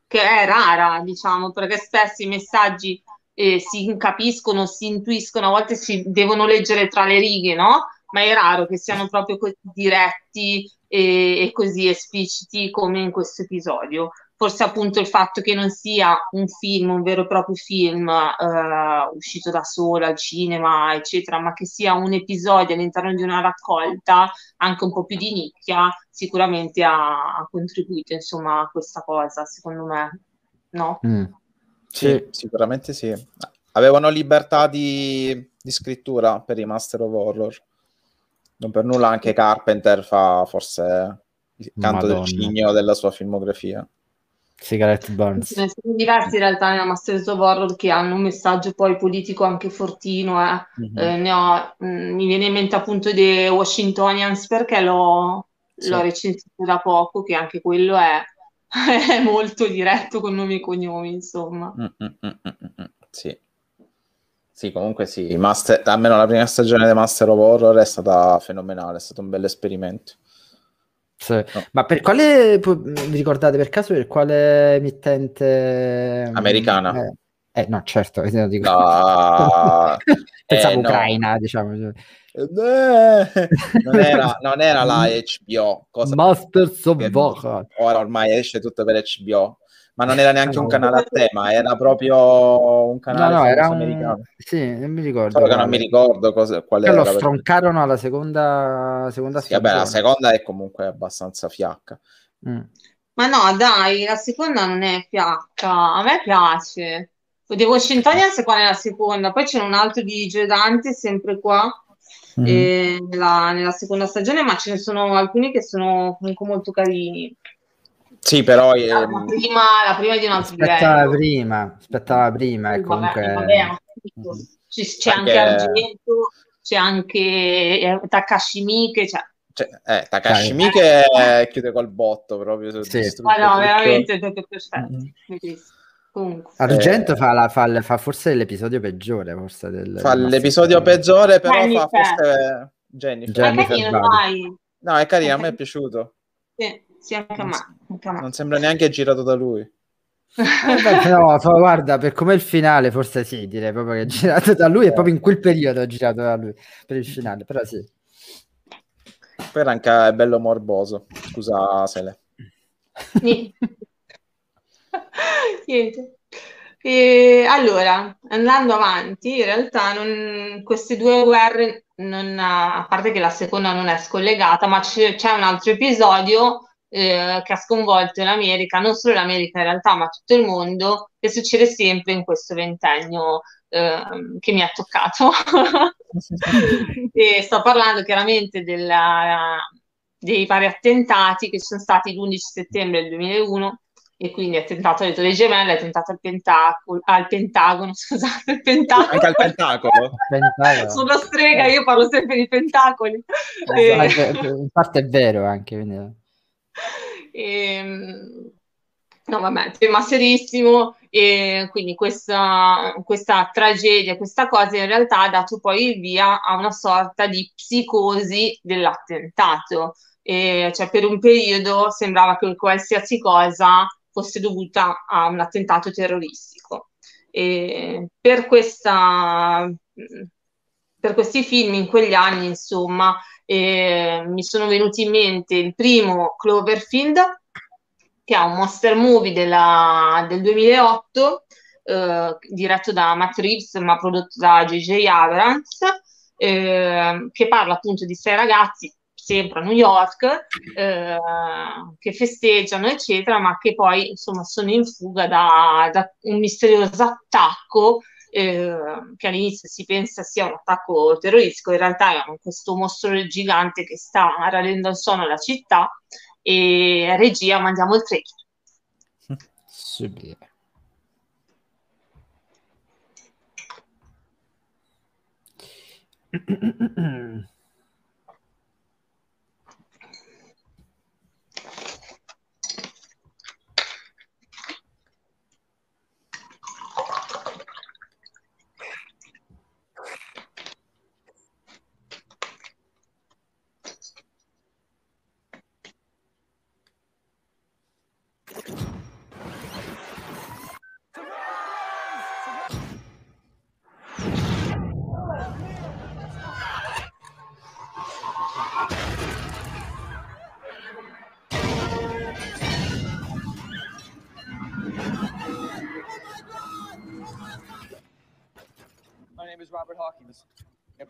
C: che è rara, diciamo, perché spesso i messaggi eh, si capiscono, si intuiscono, a volte si devono leggere tra le righe, no? Ma è raro che siano proprio così diretti e, e così espliciti come in questo episodio. Forse appunto il fatto che non sia un film, un vero e proprio film eh, uscito da solo al cinema, eccetera, ma che sia un episodio all'interno di una raccolta anche un po' più di nicchia, sicuramente ha, ha contribuito insomma a questa cosa, secondo me. No?
B: Mm. Sì, sì, sicuramente sì. Avevano libertà di, di, scrittura per i Master of Horror. Non per nulla anche Carpenter fa forse il canto Madonna. del cigno della sua filmografia.
A: Cigarette Burns.
C: Ce ne sono diversi in realtà nella Masters of Horror che hanno un messaggio poi politico anche fortino. Eh. Mm-hmm. Eh, ho, mh, mm, mi viene in mente appunto The Washingtonians perché l'ho, sì. l'ho recensito da poco, che anche quello è è molto diretto con nomi e cognomi, insomma. Mm, mm,
B: mm, sì. Sì, comunque sì, Master, almeno la prima stagione di Master of Horror è stata fenomenale, è stato un bel esperimento.
A: Sì. No. Ma per quale, vi ricordate per caso per quale emittente?
B: Americana.
A: Eh, eh no, certo, dico.
B: No.
A: Pensavo eh, ucraina, no. diciamo.
B: Eh, non, era, non era la HBO cosa
A: Masters of Horror
B: ora ormai esce tutto per HBO ma non era neanche un canale a tema era proprio un canale
A: no, no, era americano un... sì, non mi ricordo
B: Solo che non mi ricordo cosa, quale
A: era lo stroncarono alla seconda seconda
B: sì, vabbè, la seconda è comunque abbastanza fiacca
C: mm. ma no dai la seconda non è fiacca a me piace The Washingtonians qua nella seconda, poi c'è un altro di Joe Dante sempre qua
B: Mhm.
C: eh, nella, nella seconda stagione, ma ce ne sono alcuni che sono comunque molto carini.
B: Sì, però
C: La
B: ehm,
C: prima, la prima di un altro
A: Aspettava
C: livello.
A: prima, aspettava prima e
C: Sì, vabbè,
A: comunque...
C: vabbè, anche tutto. Ci- c'è anche
B: Anche-
C: Argento, c'è anche eh, Takashi Miike, cioè,
B: cioè, eh, Takashi Miike eh, chiude col botto proprio.
A: Sì.
C: ma no,
B: tutto.
C: veramente è tutto perfetto.
B: Mm-hmm.
C: Comunque.
A: Argento fa, la- fa fa forse l'episodio peggiore, forse del,
B: Fa
A: del
B: l'episodio
A: Master
B: peggiore, però fa
C: Jennifer.
B: forse Jennifer.
C: Ma è
A: Jennifer
C: carino.
B: No, è carino, a me è piaciuto.
C: Sì, sì, anche a me. Anche a me.
B: Non sembra neanche girato da lui.
A: Beh, no, guarda, per come il finale, forse sì, direi proprio che è girato da lui, e proprio in quel periodo è girato da lui per il finale, però sì.
B: Poi era anche bello morboso. Scusa, Sele.
C: Niente. Niente. E allora, andando avanti, in realtà non- queste due guerre, non, a parte che la seconda non è scollegata, ma c'è, c'è un altro episodio eh, che ha sconvolto l'America, non solo l'America in realtà, ma tutto il mondo, che succede sempre in questo ventennio ehm, che mi ha toccato. E sto parlando chiaramente della- dei vari attentati che ci sono stati l'11 settembre del 2001 e quindi attentato alle Torri Gemelle, attentato al, Pentaco- al Pentagono, scusate, il Pentagono.
B: Anche al tentacolo.
A: Pentagono.
C: Sono strega, io parlo sempre di pentacoli.
A: Esatto,
C: E-
A: In parte è vero anche, quindi...
C: Ehm, no, vabbè, tema serissimo. E quindi questa, questa tragedia, questa cosa in realtà ha dato poi il via a una sorta di psicosi dell'attentato. E, cioè, per un periodo sembrava che qualsiasi cosa fosse dovuta a un attentato terroristico. E per questa, per questi film in quegli anni, insomma, eh, mi sono venuti in mente il primo Cloverfield, che è un monster movie della- del 2008, eh, diretto da Matt Reeves, ma prodotto da J.J. Abrams, eh, che parla appunto di sei ragazzi, sempre a New York, eh, che festeggiano, eccetera, ma che poi insomma sono in fuga da, da un misterioso attacco eh, che all'inizio si pensa sia un attacco terroristico, in realtà è questo mostro gigante che sta radendo al sonno la città e regia mandiamo il trailer.
A: Subito.
Q: My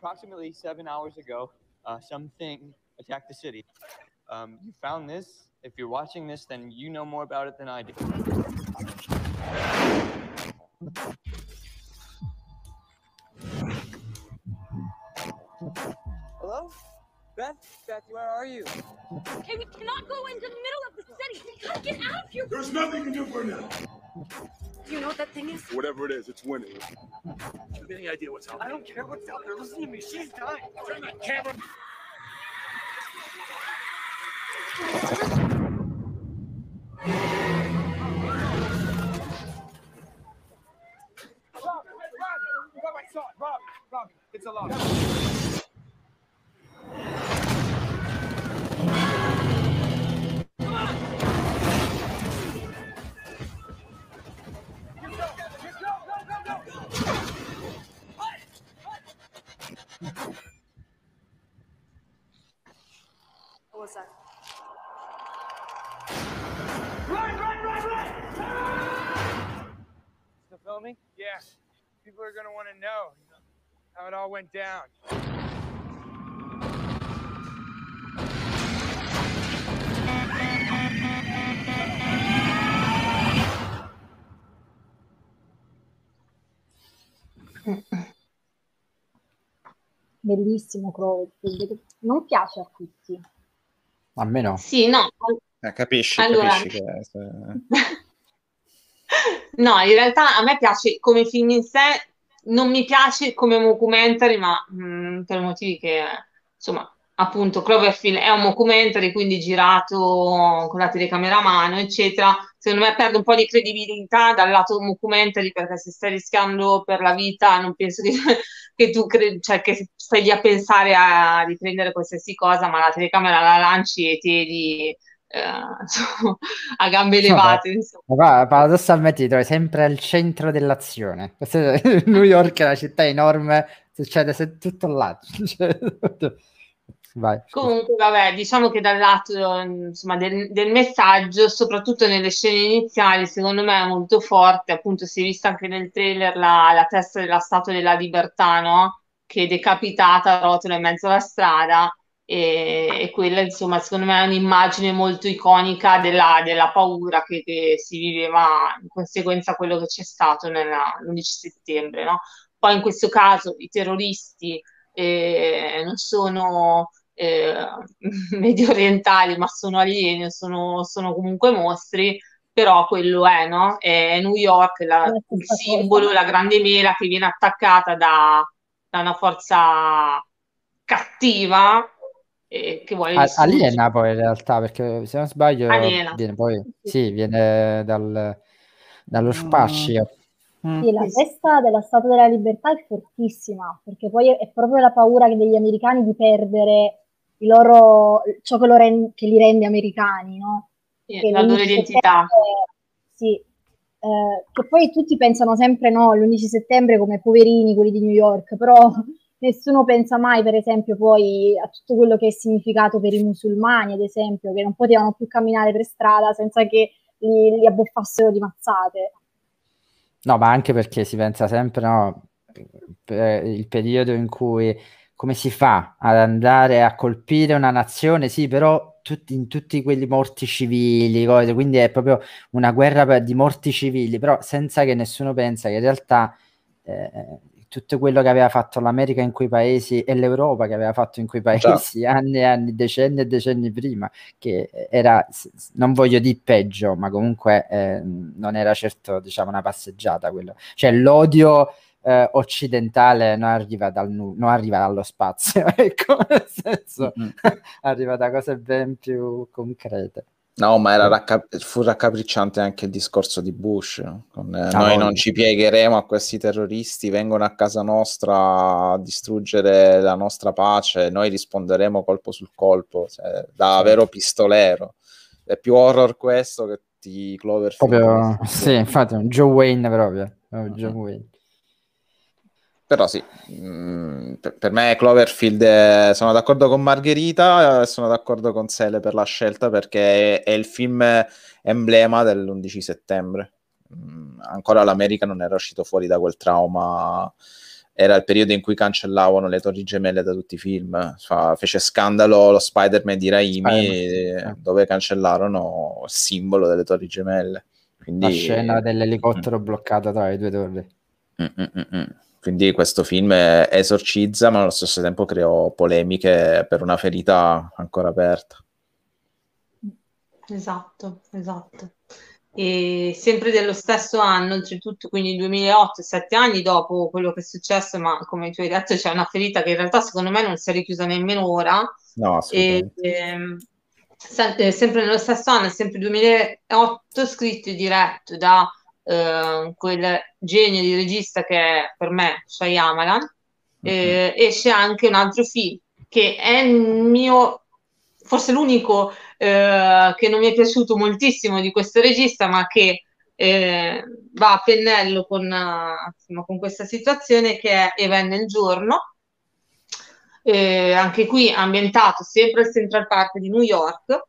Q: Approximately seven hours ago, uh, something attacked the city. Um, you found this. If you're watching this, then you know more about it than I do. Hello? Beth? Beth, where are you?
N: Okay, we cannot go into the middle of the city. We gotta get out of here.
S: There's nothing you can do for now.
N: Do you know what that thing is?
S: Whatever it is, it's winning. Do you have any idea what's out there?
Q: I don't care what's out there. Listen to me. She's dying.
S: Turn that camera.
Q: Rob, Rob, Rob, I saw it. Rob, Rob, it's alive.
N: What
Q: we're going to want to know, how it all went down.
D: Bellissimo Crawford, non piace a tutti.
A: A me no.
C: Sì, no.
B: Eh, capisci,
C: allora...
B: capisci che...
C: Eh, no, in realtà a me piace come film in sé, non mi piace come mockumentary, ma mh, per motivi che, insomma, appunto, Cloverfield è un mockumentary, quindi girato con la telecamera a mano, eccetera. Secondo me perde un po' di credibilità dal lato mockumentary, perché se stai rischiando per la vita, non penso che, che tu cre- cioè, che stai lì a pensare a riprendere qualsiasi cosa, ma la telecamera la lanci e ti insomma, a gambe elevate.
A: qua, paradossalmente ti trovi sempre al centro dell'azione. New York è una città enorme, succede se- tutto là. Cioè, Vai.
C: Comunque, vabbè, diciamo che dal lato, insomma, del, del messaggio, soprattutto nelle scene iniziali, secondo me è molto forte. Appunto, si è vista anche nel trailer la, la testa della Statua della Libertà, no? Che è decapitata, rotola in mezzo alla strada. E, e quella, insomma, secondo me è un'immagine molto iconica della, della paura che, che si viveva in conseguenza a quello che c'è stato nella- l'11 settembre, no? Poi in questo caso i terroristi eh, non sono eh, medio orientali, ma sono alieni, sono, sono comunque mostri, però quello è, no? È New York, la- il simbolo, la grande mela che viene attaccata da, da una forza cattiva eh, che vuole
A: A- aliena poi in realtà, perché se non sbaglio
C: Aliena.
A: viene poi, sì, viene dal- dallo spazio.
D: Sì, la testa della Statua della Libertà è fortissima, perché poi è proprio la paura che degli americani di perdere i loro, ciò che, lo ren- che li rende americani, no?
C: Sì, la loro
D: l'11
C: identità.
D: Sì, eh, che poi tutti pensano sempre no, l'11 settembre come poverini, quelli di New York, però nessuno pensa mai, per esempio, poi a tutto quello che è significato per i musulmani, ad esempio, che non potevano più camminare per strada senza che li, li abboffassero di mazzate.
A: No, ma anche perché si pensa sempre, no, per il periodo in cui come si fa ad andare a colpire una nazione, sì, però tutti, in tutti quelli morti civili, cose, quindi è proprio una guerra per- di morti civili, però senza che nessuno pensa che in realtà eh, tutto quello che aveva fatto l'America in quei paesi e l'Europa che aveva fatto in quei paesi anni e anni, decenni e decenni prima, che era, non voglio dire peggio, ma comunque eh, non era certo, diciamo, una passeggiata quello. Cioè l'odio eh, occidentale non arriva, dal nu- non arriva dallo spazio, ecco, nel senso, arriva da cose ben più concrete.
B: No, ma era racca- fu raccapricciante anche il discorso di Bush. Con, eh,
A: Ah,
B: noi non ci piegheremo a questi terroristi, vengono a casa nostra a distruggere la nostra pace, noi risponderemo colpo sul colpo, cioè, da
A: Sì.
B: vero pistolero. È più horror questo che di Cloverfield.
A: Proprio, sì, infatti, un Joe Wayne proprio, proprio Joe Wayne.
B: Però sì, mm, per, per me Cloverfield è- sono d'accordo con Margherita e sono d'accordo con Sele per la scelta perché è, è il film emblema dell'11 settembre. Mm, ancora l'America non era uscito fuori da quel trauma, era il periodo in cui cancellavano le torri gemelle da tutti i film. Fa- fece scandalo lo Spider-Man di Raimi eh, dove cancellarono il simbolo delle torri gemelle. Quindi,
A: La scena dell'elicottero bloccato tra le due torri.
B: Mm, mm, mm, mm. Quindi questo film esorcizza, ma allo stesso tempo creò polemiche per una ferita ancora aperta.
C: Esatto, esatto. E sempre dello stesso anno, oltretutto, quindi 2008, sette anni dopo quello che è successo, ma come tu hai detto c'è una ferita che in realtà secondo me non si è richiusa nemmeno ora.
B: No,
C: E,
B: assolutamente.
C: ehm, se- eh, sempre nello stesso anno, sempre 2008, scritto e diretto da eh, quel genio di regista che è per me Shyamalan, eh, esce anche un altro film che è il mio, forse l'unico eh, che non mi è piaciuto moltissimo di questo regista, ma che eh, va a pennello con, eh, insomma, con questa situazione che è E venne il giorno, eh, anche qui ambientato sempre al Central Park di New York,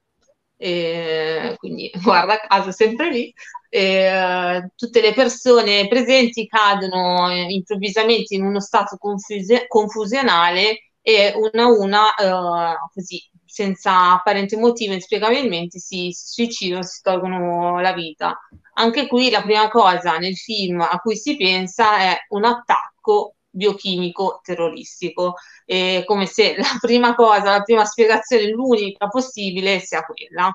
C: eh, quindi guarda caso sempre lì, eh, tutte le persone presenti cadono eh, improvvisamente in uno stato confuse- confusionale e una a una, eh, così, senza apparente motivo, inspiegabilmente si suicidano, si tolgono la vita. Anche qui la prima cosa nel film a cui si pensa è un attacco biochimico terroristico, e come se la prima cosa, la prima spiegazione, l'unica possibile sia quella.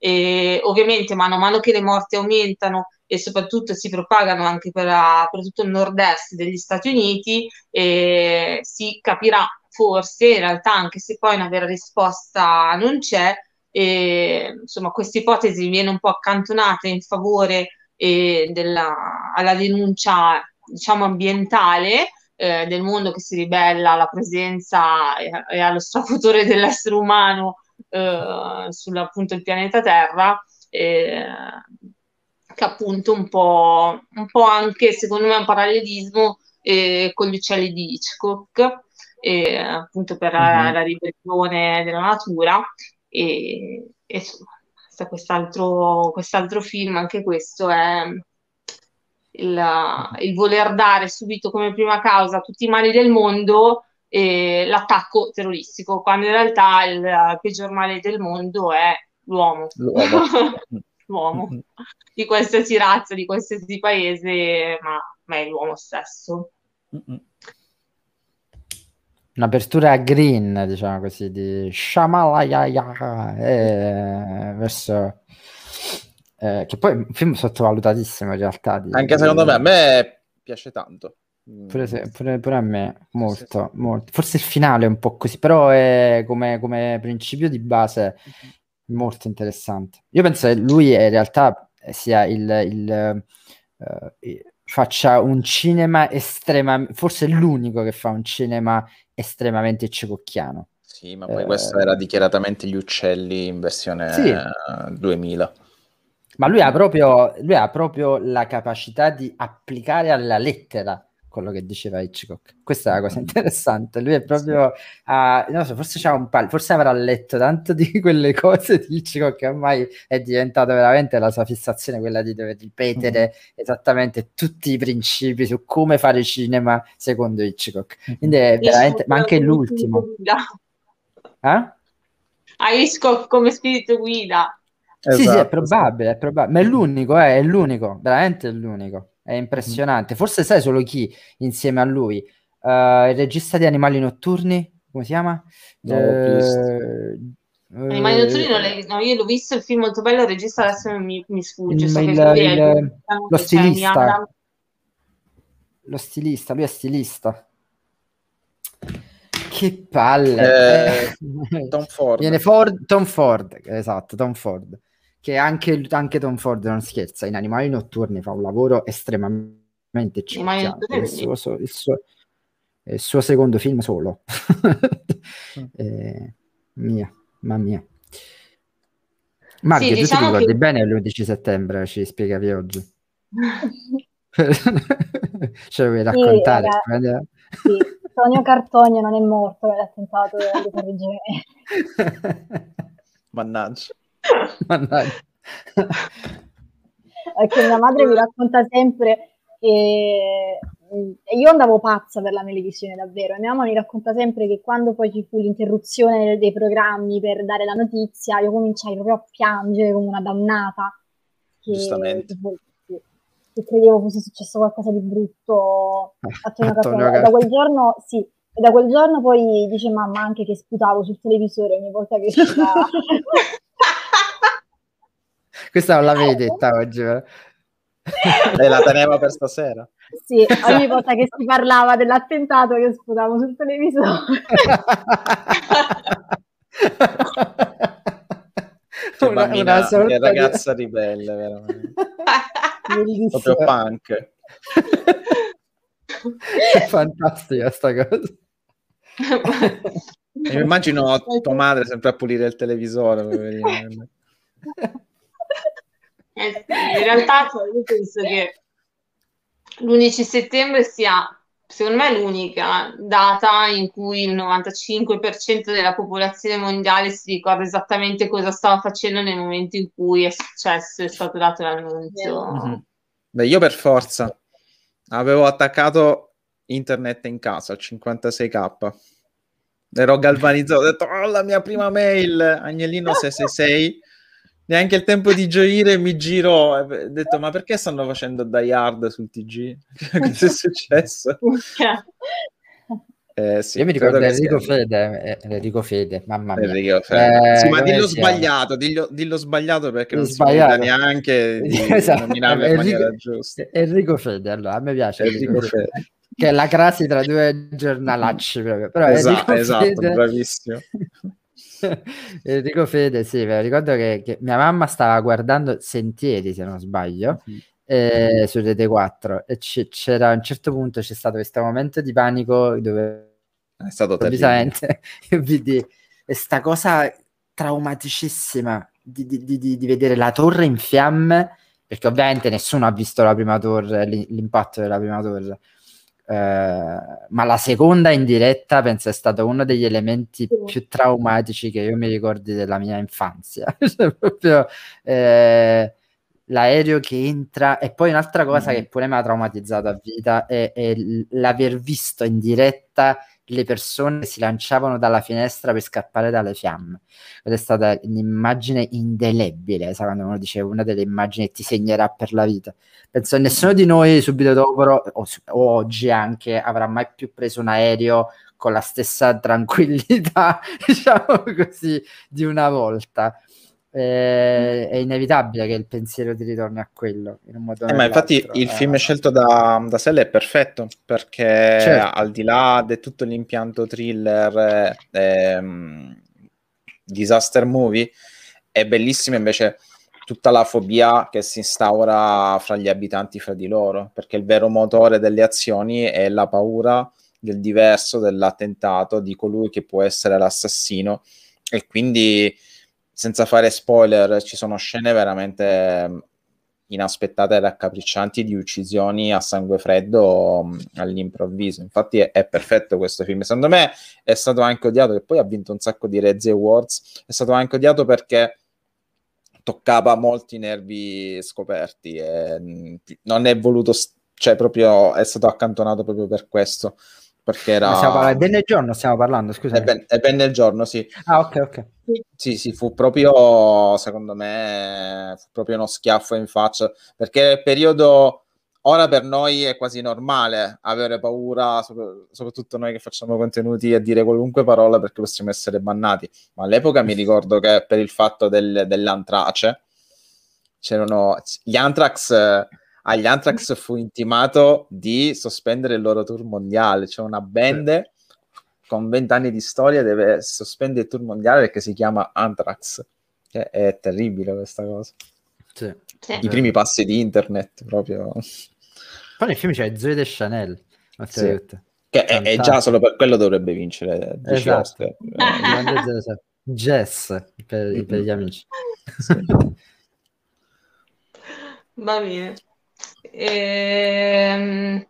C: E ovviamente mano a mano che le morti aumentano e soprattutto si propagano anche per, per tutto il nord-est degli Stati Uniti, eh, si capirà forse, in realtà anche se poi una vera risposta non c'è, eh, insomma questa ipotesi viene un po' accantonata in favore eh, della, alla denuncia diciamo ambientale eh, del mondo che si ribella alla presenza e, e allo strafutore dell'essere umano eh, il pianeta Terra, eh, che appunto un po', un po' anche secondo me è un parallelismo eh, con gli uccelli di Hitchcock, appunto per mm-hmm. la, la ribellione della natura e, e quest'altro, quest'altro film, anche questo è il, il, voler dare subito come prima causa a tutti i mali del mondo eh, l'attacco terroristico, quando in realtà il peggior male del mondo è l'uomo. L'uomo. l'uomo. di qualsiasi razza, di qualsiasi paese, ma, ma è l'uomo stesso.
A: Un'apertura green, diciamo così, di Shamalayaya eh, verso... Eh, che poi è un film sottovalutatissimo in realtà. Di,
B: Anche secondo me, a me piace tanto.
A: Pure, se, pure, pure, a me, molto, sì, molto. Forse il finale è un po' così, però è come, come principio di base molto interessante. Io penso che lui in realtà sia il, il uh, faccia un cinema estremamente, forse è l'unico che fa un cinema estremamente cecocchiano.
B: Sì, ma poi eh, questo era dichiaratamente gli uccelli in versione sì. 2000.
A: Ma lui ha, proprio, lui ha proprio la capacità di applicare alla lettera quello che diceva Hitchcock. Questa è la cosa interessante. Lui è proprio, sì. uh, non so, forse c'ha un pal, forse avrà letto tanto di quelle cose di Hitchcock che ormai è diventato veramente la sua fissazione, quella di dover ripetere mm-hmm. esattamente tutti i principi su come fare cinema secondo Hitchcock. Mm-hmm. Quindi è veramente, ma anche l'ultimo.
C: Eh? A Hitchcock come spirito guida.
A: Esatto, sì, sì, è esatto, probabile, è probabile, ma è l'unico, eh, è l'unico, veramente è l'unico è impressionante. Forse sai solo chi insieme a lui? Uh, il regista di Animali Notturni, come si chiama?
C: No, uh, Animali Notturni non l'hai, no, io l'ho visto, il film molto bello, il regista adesso mi, mi sfugge.
A: Il, so il, il, lo stilista. Lo stilista, lui è stilista. Che palle.
B: Eh, Tom Ford.
A: Viene Ford. Tom Ford, esatto, Tom Ford che anche, anche Tom Ford non scherza, in Animali Notturni fa un lavoro estremamente eccezionale. Il suo, il, suo, il suo secondo film solo. eh, mia, mamma mia. Mario, sì, diciamo tu ti ricordi che... bene l'11 settembre, ci spiegavi oggi. Ce lo vuoi raccontare?
D: Sì, sì. Tonio Cartonio non è morto nell'attentato di Parigi.
B: Mannaggia.
D: Perché mia madre mi racconta sempre che io andavo pazza per la televisione davvero. E mia mamma mi racconta sempre che quando poi ci fu l'interruzione dei programmi per dare la notizia io cominciai proprio a piangere come una dannata. Che,
B: Giustamente.
D: Che, che credevo fosse successo qualcosa di brutto. Da quel giorno sì e da quel giorno poi dice mamma anche che sputavo sul televisore ogni volta che usciva
A: Questa non l'avevi detta oggi,
B: però. E la teneva per stasera.
D: Sì, ogni volta che si parlava dell'attentato io sputavo sul televisore.
B: Che una, bambina, una che ragazza di... ribelle, veramente. Proprio punk.
A: È fantastica sta cosa.
B: mi immagino tua madre sempre a pulire il televisore.
C: Eh in realtà io penso che l'11 settembre sia, secondo me, l'unica data in cui il 95% della popolazione mondiale si ricorda esattamente cosa stava facendo nel momento in cui è successo, è stato dato l'annuncio. Mm-hmm.
B: Beh, io per forza avevo attaccato internet in casa al 56k. Ero galvanizzato, ho detto, oh, la mia prima mail, Agnellino 666 neanche il tempo di gioire mi giro ho detto ma perché stanno facendo Die Hard sul TG? Cosa è successo?
A: Eh, sì, Io mi ricordo Enrico Fede, eh, Enrico Fede, mamma mia.
B: Enrico Fede.
A: Eh,
B: sì, ma dillo sbagliato, dillo, dillo, sbagliato perché non
A: sbagliato.
B: si neanche di
A: esatto.
B: nominarlo in
A: Enrico,
B: maniera giusta.
A: Enrico Fede, allora, a me piace
B: Enrico,
A: Enrico
B: Fede.
A: Fede. Che è la crasi tra due giornalacci proprio. Però
B: esatto, esatto
A: Fede...
B: bravissimo.
A: Enrico Fede, sì, mi ricordo che, che, mia mamma stava guardando Sentieri, se non sbaglio,
B: Mm-hmm.
A: eh, su Rete 4 e c- c'era a un certo punto c'è stato questo momento di panico dove
B: è stato
A: improvvisamente vidi questa cosa traumaticissima di, di, di, di, vedere la torre in fiamme perché ovviamente nessuno ha visto la prima torre l'impatto della prima torre eh, ma la seconda in diretta penso è stato uno degli elementi più traumatici che io mi ricordi della mia infanzia cioè, proprio eh, l'aereo che entra e poi un'altra cosa mm. che pure mi ha traumatizzato a vita è, è l'aver visto in diretta le persone si lanciavano dalla finestra per scappare dalle fiamme. Ed è stata un'immagine indelebile sai quando uno dice una delle immagini che ti segnerà per la vita penso che nessuno di noi subito dopo o, o oggi anche avrà mai più preso un aereo con la stessa tranquillità diciamo così di una volta eh, è inevitabile che il pensiero ti ritorni a quello in
B: eh, ma infatti il
A: eh.
B: film scelto da, da Sella è perfetto perché certo. al di là di tutto l'impianto thriller ehm, disaster movie è bellissima invece tutta la fobia che si instaura fra gli abitanti fra di loro perché il vero motore delle azioni è la paura del diverso dell'attentato di colui che può essere l'assassino e quindi senza fare spoiler, ci sono scene veramente inaspettate e raccapriccianti di uccisioni a sangue freddo um, all'improvviso. Infatti è, è, perfetto questo film. Secondo me è stato anche odiato, che poi ha vinto un sacco di Razzie Awards, è stato anche odiato perché toccava molti nervi scoperti e non è voluto, cioè proprio è stato accantonato proprio per questo. Perché era...
A: Ma stiamo parlando, è nel giorno stiamo parlando, scusa.
B: È ben, è ben nel giorno, sì.
A: Ah, ok, ok.
B: Sì, sì, fu proprio, secondo me, fu proprio uno schiaffo in faccia, perché il periodo, ora per noi è quasi normale avere paura, soprattutto noi che facciamo contenuti, a dire qualunque parola perché possiamo essere bannati, ma all'epoca mi ricordo che per il fatto del, dell'antrace, c'erano gli Anthrax agli Anthrax fu intimato di sospendere il loro tour mondiale, cioè una band con vent'anni di storia deve sospendere il tour mondiale perché si chiama Anthrax. Cioè, è terribile questa cosa.
A: Sì.
B: I primi passi di internet proprio.
A: Poi nel film c'è Zoe de Chanel.
B: Sì. Che è, è, già solo per quello dovrebbe vincere.
A: Esatto. Eh, Jess per, per, gli amici.
C: Sì. Va bene. Ehm...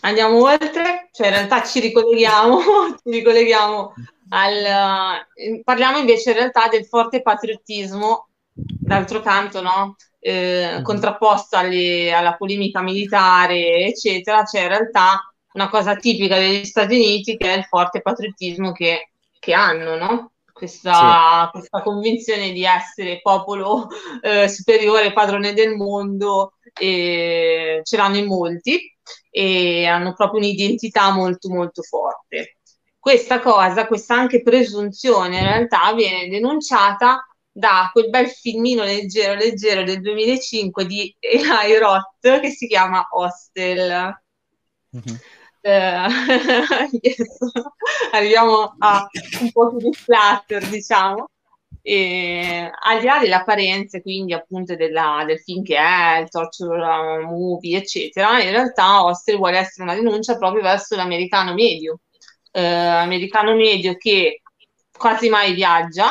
C: Andiamo oltre, cioè in realtà ci ricolleghiamo, ci ricolleghiamo al... Parliamo invece in realtà del forte patriottismo, d'altro canto, no? Eh, contrapposto alle, alla polemica militare, eccetera, c'è in realtà una cosa tipica degli Stati Uniti che è il forte patriottismo che, che hanno, no? Questa, sì. questa, convinzione di essere popolo eh, superiore, padrone del mondo, e ce l'hanno in molti e hanno proprio un'identità molto molto forte. Questa cosa, questa anche presunzione in realtà viene denunciata da quel bel filmino leggero leggero del 2005 di Eli Roth che si chiama Hostel. Mm-hmm. Eh, arriviamo a un po' più di splatter diciamo. E al di là delle apparenze, quindi appunto della, del film che è, il torture movie, eccetera, in realtà Hostel vuole essere una denuncia proprio verso l'americano medio, eh, americano medio che quasi mai viaggia,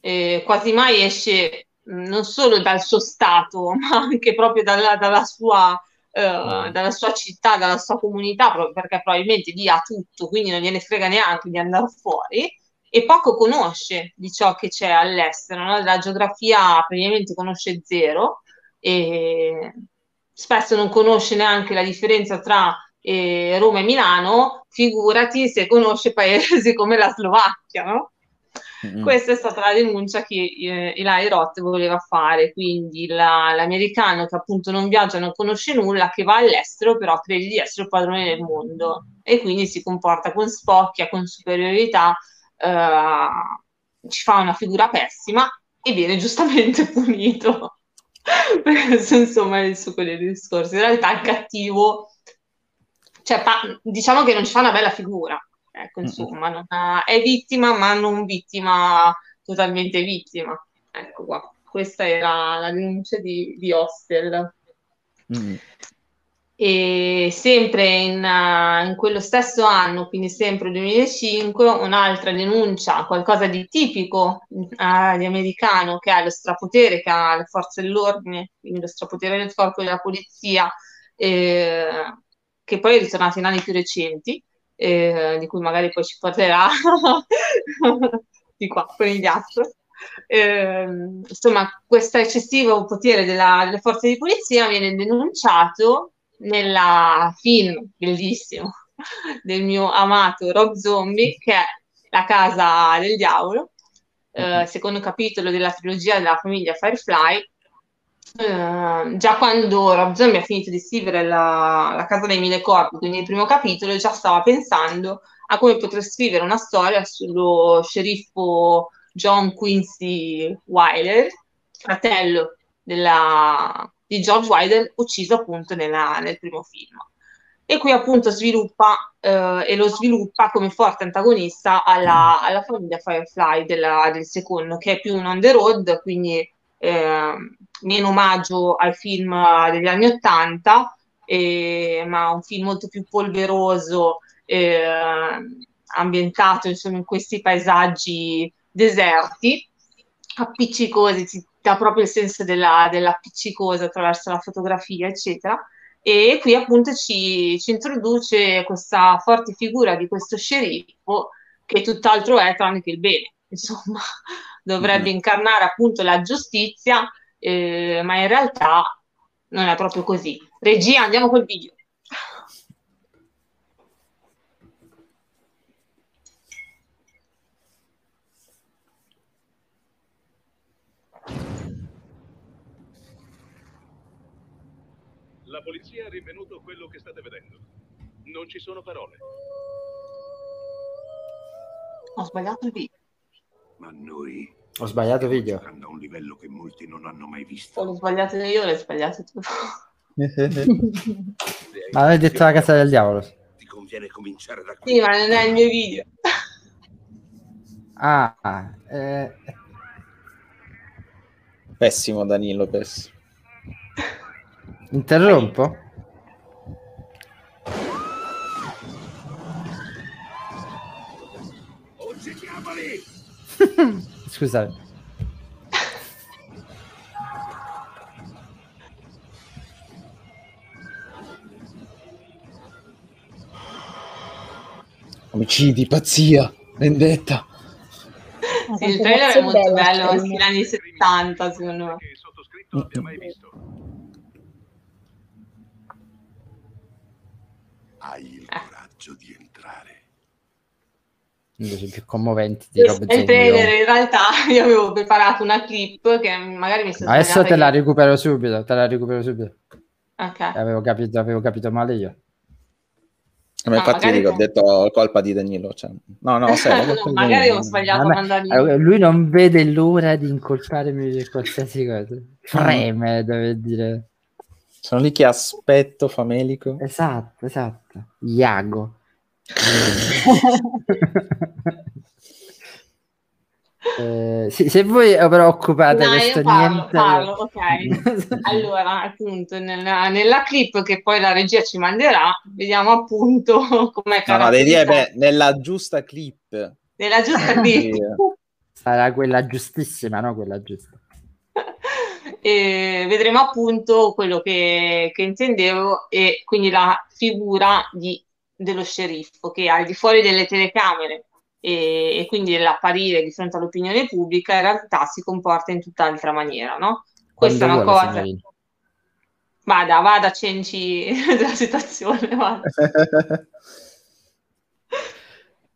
C: eh, quasi mai esce non solo dal suo stato, ma anche proprio dalla, dalla sua Uh, dalla sua città, dalla sua comunità, proprio perché probabilmente lì ha tutto, quindi non gliene frega neanche di andare fuori e poco conosce di ciò che c'è all'estero, no? la geografia praticamente conosce zero e spesso non conosce neanche la differenza tra eh, Roma e Milano, figurati se conosce paesi come la Slovacchia, no? Questa è stata la denuncia che eh, Eli Roth voleva fare, quindi la, l'americano che appunto non viaggia, non conosce nulla, che va all'estero, però crede di essere padrone del mondo e quindi si comporta con spocchia, con superiorità, eh, ci fa una figura pessima e viene giustamente punito. Questo insomma è il succo del discorso. In realtà il cattivo, cioè, pa- diciamo che non ci fa una bella figura, ecco, insomma, non ha- è vittima, ma non vittima totalmente vittima. Ecco qua, questa era la denuncia di, di Hostel.
B: Mm.
C: E sempre in, uh, in, quello stesso anno, quindi sempre 2005, un'altra denuncia, qualcosa di tipico uh, di americano, che è lo strapotere che ha le forze dell'ordine, quindi lo strapotere del corpo della polizia, eh, che poi è ritornato in anni più recenti, eh, di cui magari poi ci porterà di qua con il ghiaccio. Eh, insomma, questo eccessivo potere della, delle forze di polizia viene denunciato nella film bellissimo del mio amato Rob Zombie, che è La casa del diavolo, eh, secondo capitolo della trilogia della famiglia Firefly. Eh, già quando Rob Zombie ha finito di scrivere la, la casa dei mille corpi, quindi il primo capitolo, già stava pensando a come poter scrivere una storia sullo sceriffo John Quincy Wilder, fratello della, di George Wilder ucciso appunto nella, nel primo film. E qui appunto sviluppa eh, e lo sviluppa come forte antagonista alla, alla famiglia Firefly della, del secondo, che è più un on the road, quindi eh, meno omaggio ai film degli anni Ottanta, eh, ma un film molto più polveroso, eh, ambientato insomma, in questi paesaggi deserti, appiccicosi, dà proprio il senso della, dell'appiccicosa attraverso la fotografia, eccetera. E qui appunto ci, ci, introduce questa forte figura di questo sceriffo che tutt'altro è tranne che il bene. Insomma, dovrebbe mm-hmm. incarnare appunto la giustizia, eh, ma in realtà non è proprio così. Regia, andiamo col video.
S: La polizia ha rinvenuto quello che state vedendo. Non ci sono parole.
C: Ho sbagliato il video.
R: Ma noi
A: Ho sbagliato video.
R: a un livello che molti non hanno mai visto.
C: L'ho sbagliato io, l'hai sbagliato tu.
A: Ma avevi detto la casa del diavolo.
R: Ti conviene cominciare da qui.
C: Sì, ma non è il mio video.
A: Ah, eh,
B: Pessimo Danilo, pessimo.
A: interrompo? Scusate.
B: Omicidi, pazzia, vendetta.
C: Sì, il trailer è molto bello, negli anni 70 secondo me.
R: Hai
C: Eh.
R: il coraggio di entrare.
A: Invece più commoventi di Rob
C: Il
A: Zombie.
C: trailer in realtà io avevo preparato una clip che magari mi sono
A: Adesso te la
C: io.
A: recupero subito, te la recupero subito.
C: Ok.
A: Avevo capito, avevo capito male io.
B: Ma
C: Ah,
B: infatti dico, ho detto colpa di Danilo. Cioè... No, no, sai,
C: No, magari ho sbagliato a
A: eh, lui non vede l'ora di incolparmi per qualsiasi cosa. Freme, deve dire.
B: Sono lì che aspetto famelico.
A: Esatto, esatto. Iago. Eh, sì, se voi però occupate
C: No,
A: questo
C: parlo,
A: niente
C: parlo, ok. Allora, appunto, nella, nella clip che poi la regia ci manderà, vediamo appunto com'è
B: No, no, dire beh, nella giusta clip.
C: Nella giusta clip.
A: sarà quella giustissima, no? Quella giusta.
C: e vedremo appunto quello che, che intendevo e quindi la figura di- dello sceriffo che al di fuori delle telecamere e, e quindi l'apparire di fronte all'opinione pubblica in realtà si comporta in tutt'altra maniera, no? Questa
A: Quando
C: è una cosa.
A: signorina.
C: Vada, vada, cenci della situazione, vada.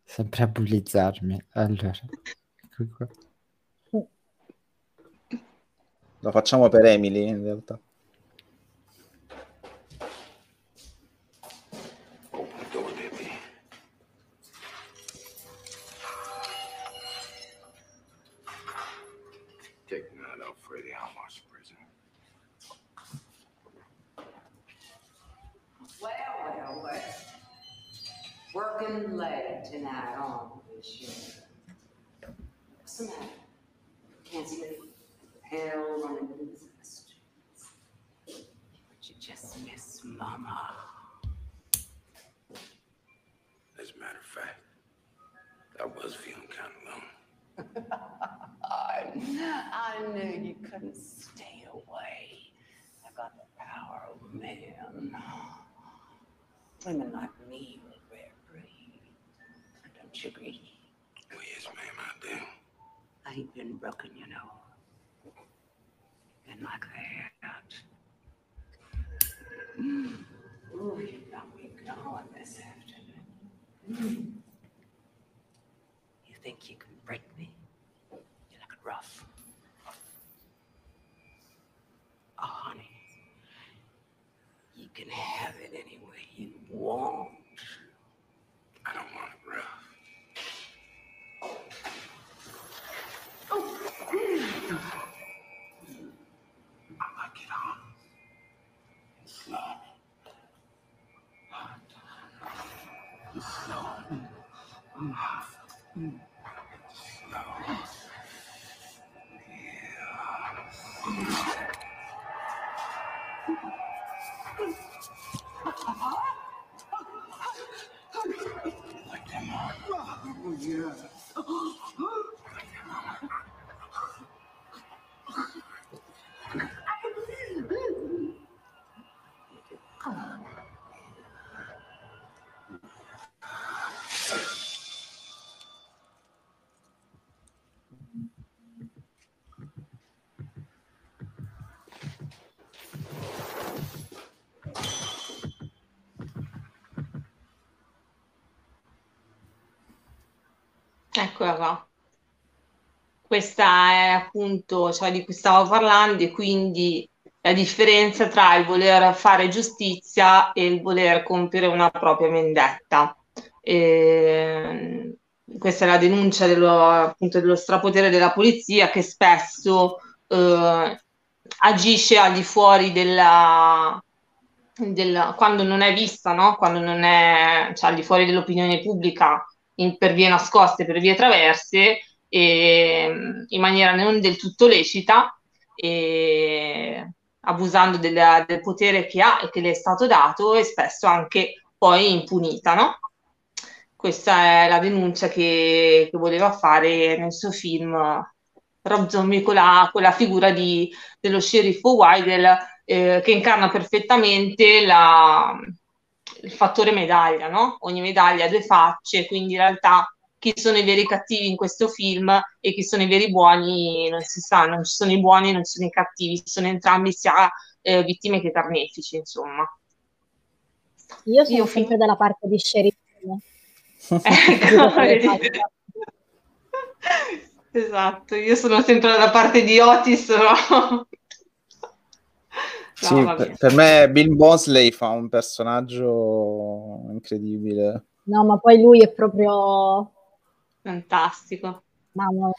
A: Sempre a bullizzarmi. Allora.
B: Lo facciamo per Emily in realtà.
T: Working late tonight, aren't we, sure? What's the matter? Can't sleep? Hell running through the streets. But you just miss Mama.
R: As a matter of fact, I was feeling kind of alone.
T: I, I knew you couldn't stay away. I got the power over men. Women like me will rare breed. Agree?
R: Well, yes, ma'am, I do.
T: I ain't been broken, you know. Been like that. Mm. Ooh, you got me going this afternoon. You think you can break me? You look rough. Oh, honey. You can have it any way you want. Oh,
C: Eccola qua. Questa è appunto ciò di cui stavo parlando e quindi la differenza tra il voler fare giustizia e il voler compiere una propria vendetta. E, questa è la denuncia dello, appunto, dello strapotere della polizia che spesso eh, agisce al di fuori della, della- quando non è vista, no? Quando non è, cioè, al di fuori dell'opinione pubblica in- per vie nascoste, per vie traverse, e, in maniera non del tutto lecita, e abusando della- del potere che ha e che le è stato dato e spesso anche poi impunita, no? Questa è la denuncia che, che voleva fare nel suo film Rob Zombie con la, con la figura di- dello sceriffo Weidel eh, che incarna perfettamente la- il fattore medaglia, no? Ogni medaglia ha due facce, quindi in realtà chi sono i veri cattivi in questo film e chi sono i veri buoni non si sa, non ci sono i buoni, non ci sono i cattivi, sono entrambi sia eh, vittime che carnefici, insomma.
D: Io sono
C: Io
D: sempre dalla parte di Sheriff.
C: Ecco, esatto, io sono sempre dalla parte di Otis, no?
B: Sì,
C: No,
B: per, per me Bill Mosley fa un personaggio incredibile.
D: No, ma poi lui è proprio...
C: Fantastico.
D: Mamma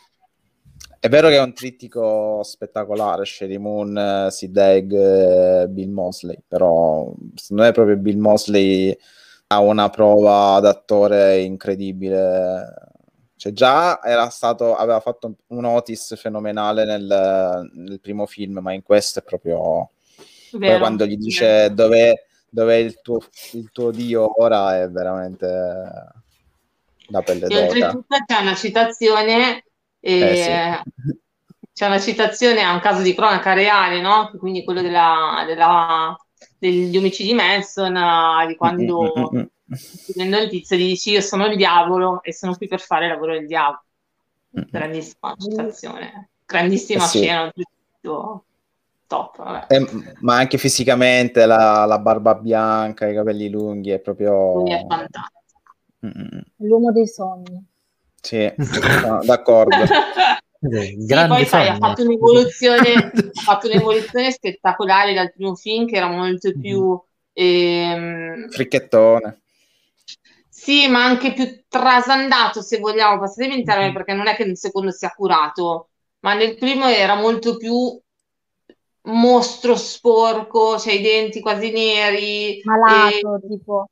B: È vero che è un trittico spettacolare, Sherry Moon, eh, Sid Haig, eh, Bill Mosley, però secondo me proprio Bill Mosley ha una prova d'attore incredibile. Cioè già era stato, aveva fatto un Otis fenomenale nel, nel primo film, ma in questo è proprio... Quando gli dice dov'è, dov'è il, tuo, il tuo dio ora è veramente la pelle d'oca.
C: oltretutto c'è una citazione, eh,
B: Eh,
C: c'è una citazione a un caso di cronaca reale, no? Quindi quello della, della- degli omicidi Manson, eh, di quando
B: Mm, mm, mm, mm.
C: prendo il tizio gli dici io sono il diavolo e sono qui per fare il lavoro del diavolo. Grandissima citazione, grandissima.
B: Eh sì.
C: scena, oltretutto top, vabbè.
B: Eh, ma anche fisicamente la, la barba bianca, i capelli lunghi, è proprio...
C: Lui è fantastico.
B: Mm, mm, mm.
D: l'uomo dei sogni.
B: Sì, no, d'accordo.
C: Sì, poi sai, ha fatto un'evoluzione, ha fatto un'evoluzione spettacolare dal primo film che era molto più ehm,
B: Fricchettone.
C: sì, ma anche più trasandato, se vogliamo, passatemi il termine, perché non è che nel secondo sia curato, ma nel primo era molto più mostro sporco, cioè i denti quasi neri.
D: Malato,
C: e-
D: tipo.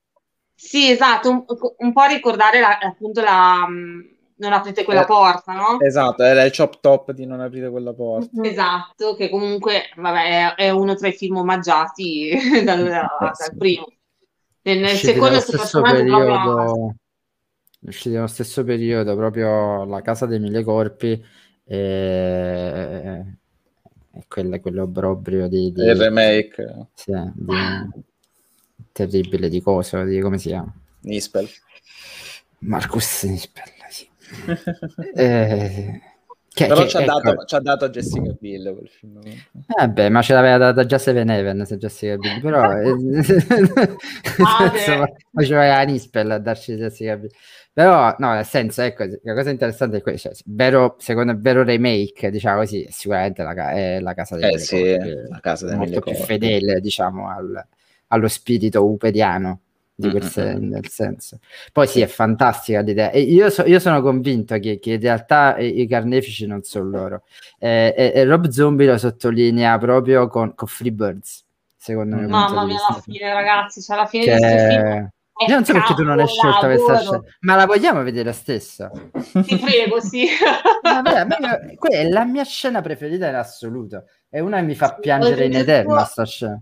C: Sì, esatto, un, un po' ricordare la- appunto la... mh, Non aprite quella
B: Eh,
C: porta, no?
B: Esatto, era il chop top di non aprire quella porta.
C: Esatto, che comunque, vabbè, è, è uno tra i film omaggiati dal, dal
B: sì.
C: primo. Nel, nel secondo
A: stesso periodo usciti nello stesso periodo proprio la casa dei mille corpi e, quello, quell'obbrobrio di, di
B: Il remake.
A: sì, di- terribile di coso di come si chiama
B: Nispel.
A: Marcus Nispel sì. Eh, che-
B: Però
A: che-
B: ci ha,
A: ecco,
B: dato, ci ha dato Jessica Biel quel film.
A: eh beh, ma ce l'aveva data già Seven Heaven se Jessica Biel, però eh, insomma, faceva la Nispel a darci Jessica Biel. Però, no, nel senso, ecco, la cosa interessante è questa, cioè, vero, secondo il vero remake, diciamo così, sicuramente la, è la casa dei
B: Eh sì, la casa dei
A: molto più
B: Corpi.
A: fedele, diciamo, al- allo spirito uperiano di quel se-
B: Mm-mm.
A: nel senso. Poi sì, è fantastica l'idea. E io, so- io sono convinto che, che in realtà i, i carnefici non sono loro. Eh, e, e Rob Zombie lo sottolinea proprio con, con Freebirds, secondo me.
C: Mamma mia, alla fine, ragazzi, cioè alla fine
A: Che-
C: di questo film
A: Io non so perché tu non hai scelto questa scena, ma la vogliamo vedere stessa?
C: Ti prego, sì.
A: Vabbè, me- quella è la mia scena preferita in assoluto. È una che mi fa piangere in eterno sta scena.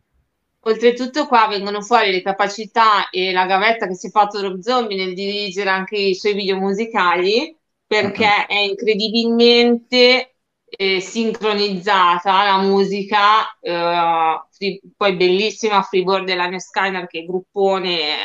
C: Oltretutto qua vengono fuori le capacità e la gavetta che si è fatto Rob Zombie nel dirigere anche i suoi video musicali, perché è incredibilmente eh, sincronizzata la musica, eh, free- poi bellissima Freeboard della Skyner che è gruppone,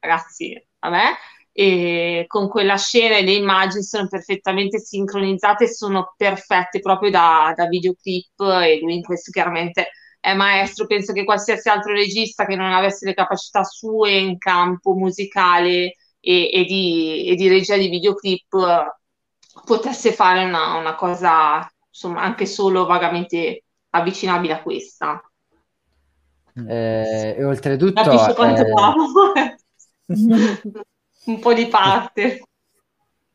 C: ragazzi, vabbè, e con quella scena e le immagini sono perfettamente sincronizzate, sono perfette proprio da, da videoclip e lui in questo chiaramente è maestro, penso che qualsiasi altro regista che non avesse le capacità sue in campo musicale e, e di, e di regia di videoclip potesse fare una, una cosa, insomma, anche solo vagamente avvicinabile a questa.
A: Eh, e oltretutto, eh?
C: Un po' di parte.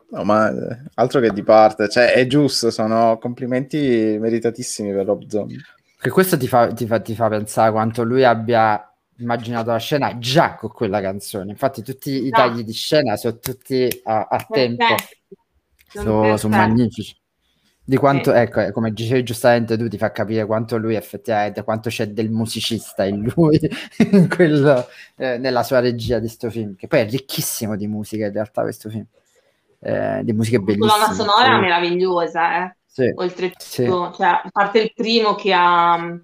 B: No, ma eh, altro che di parte, cioè è giusto, sono complimenti meritatissimi per Rob Zombie.
A: che questo ti fa, ti fa- ti fa pensare quanto lui abbia immaginato la scena già con quella canzone. Infatti, tutti i tagli di scena sono tutti a, a tempo.
C: Sono
A: sono, magnifici. Di quanto,
C: Sì.
A: ecco, eh, come dicevi giustamente tu, ti fa capire quanto lui effettivamente, quanto c'è del musicista in lui, in quello, eh, nella sua regia di sto film, che poi è ricchissimo di musica in realtà questo film, eh, di musiche
C: La colonna
A: bellissime.
C: sonora meravigliosa, eh.
A: Sì,
C: Oltretutto,
A: sì.
C: cioè, a parte il primo che ha,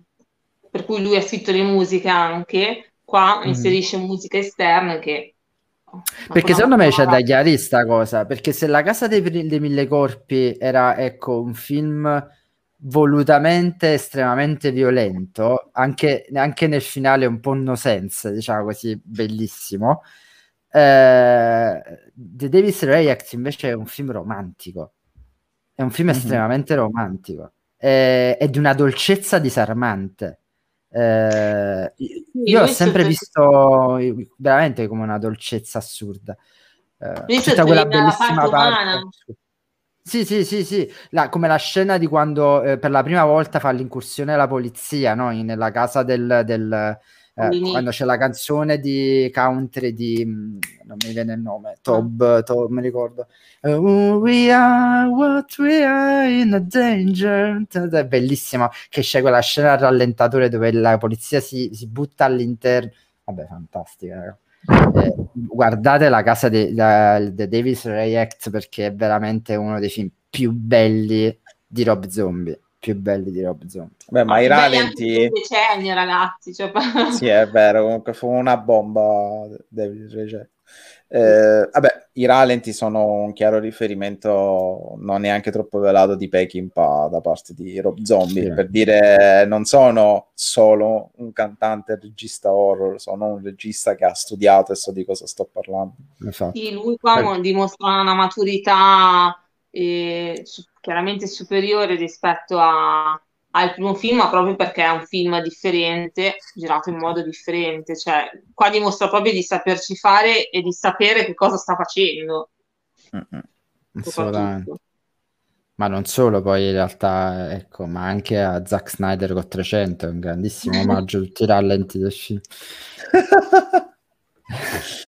C: per cui lui ha scritto le musiche anche, qua
A: Mhm.
C: inserisce musiche esterne che...
A: Perché secondo me c'è da chiarire sta cosa, perché se La Casa dei, dei Mille Corpi era, ecco, un film volutamente estremamente violento, anche, anche nel finale un po' no sense, diciamo così, bellissimo, eh, The Davis React invece è un film romantico, è un film
B: Mhm.
A: estremamente romantico, è, è di una dolcezza disarmante. Eh, io ho
C: lui
A: sempre visto veramente come una dolcezza assurda. Eh, tutta quella bellissima
C: parte.
A: Sì, sì, sì, sì, La- come la scena di quando eh, per la prima volta fa l'incursione la polizia, no? Nella casa del, del, eh, quando c'è la canzone di country di, mm, non mi viene il nome, Tob, Tob, mi ricordo. Eh, we are what we are in a danger. È bellissima, che c'è quella scena al rallentatore dove la polizia si, si butta all'interno. Vabbè, fantastica, raga. Eh, guardate la casa di The Davis React perché è veramente uno dei film più belli di Rob Zombie. Più belli di Rob Zombie.
B: Beh, ma i ralenti,
C: per decenni, ragazzi. Cioè,
B: sì, è vero, comunque fu una bomba David Reget. Eh, vabbè, i ralenti sono un chiaro riferimento non neanche troppo velato di Peckinpah da parte di Rob Zombie,
A: Sì.
B: per dire non sono solo un cantante regista horror, sono un regista che ha studiato e so di cosa sto parlando.
A: Infatti.
C: Sì, lui qua mo- dimostra una maturità e su- chiaramente superiore rispetto a- al primo film, ma proprio perché è un film differente, girato in modo differente, cioè qua dimostra proprio di saperci fare e di sapere che cosa sta facendo.
A: Assolutamente. Ma non solo, poi in realtà, ecco, ma anche a Zack Snyder con 300, è un grandissimo omaggio tutti i rallenti del film.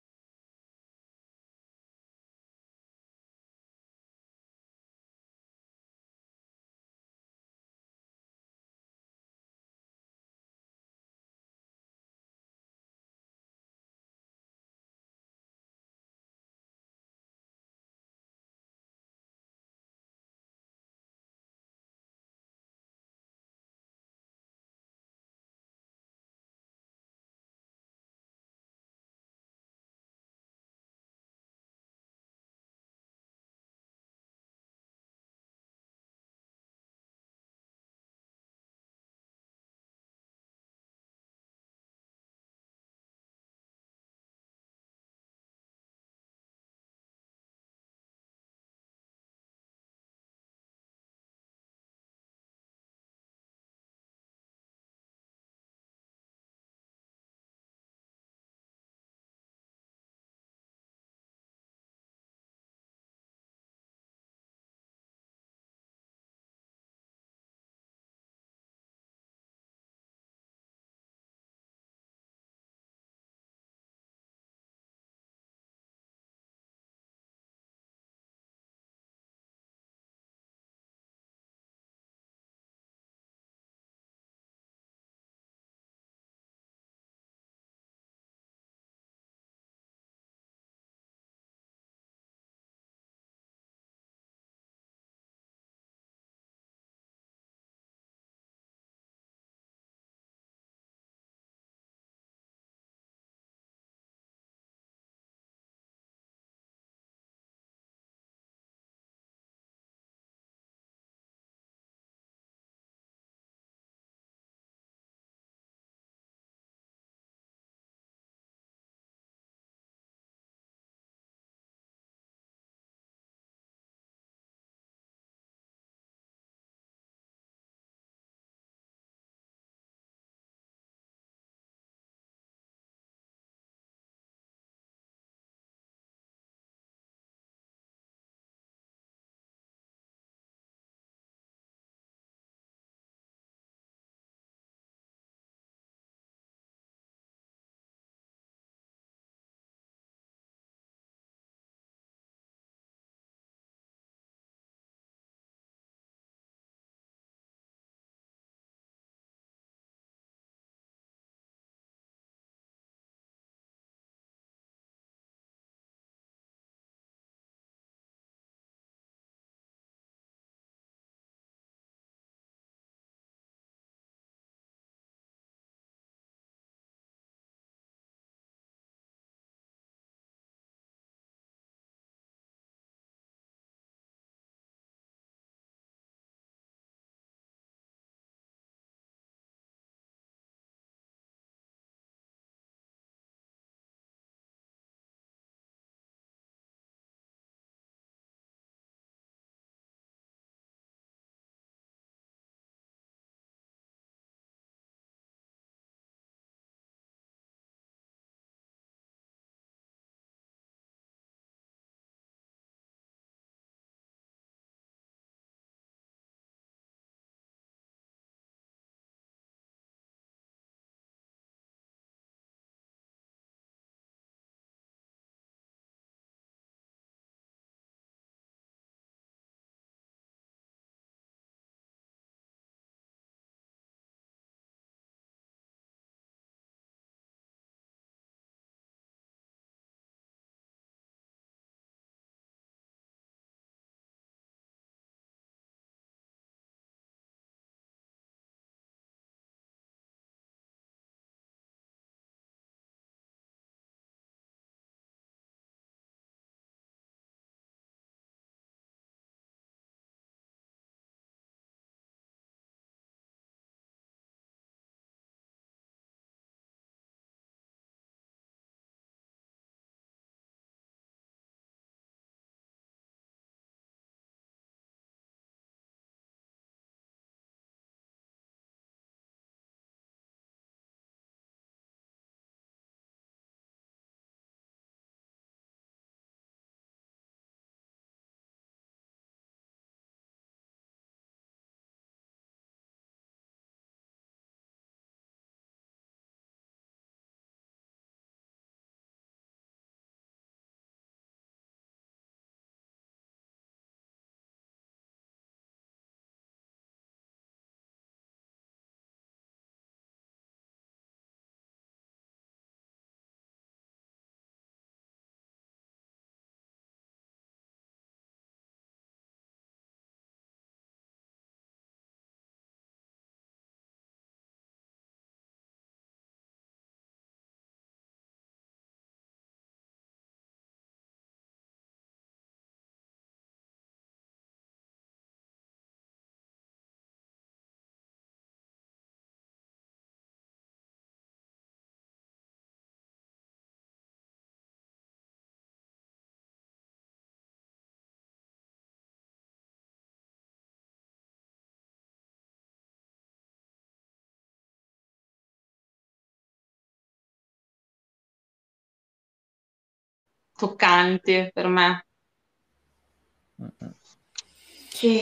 C: toccante per me.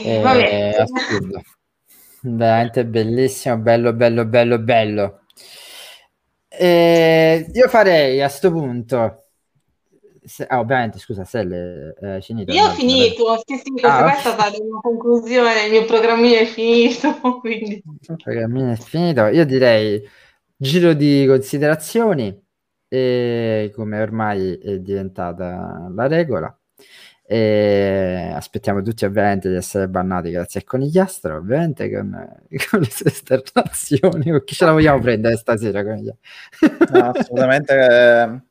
C: E,
A: Eh,
C: vabbè,
A: assurdo. Veramente bellissimo, bello, bello, bello, bello. Eh, io farei a sto punto. se- ah, ovviamente, scusa, Selle, è finito.
C: io ho finito, sì, sì, questa
A: Ah,
C: è stata una conclusione, il mio programmino è finito, quindi...
A: Il programmino è finito. Io direi giro di considerazioni, e come ormai è diventata la regola. E aspettiamo tutti ovviamente di essere bannati grazie a Conigliastro, ovviamente con, con le sue esternazioni. Chi ce la vogliamo prendere stasera?
B: No, assolutamente. eh,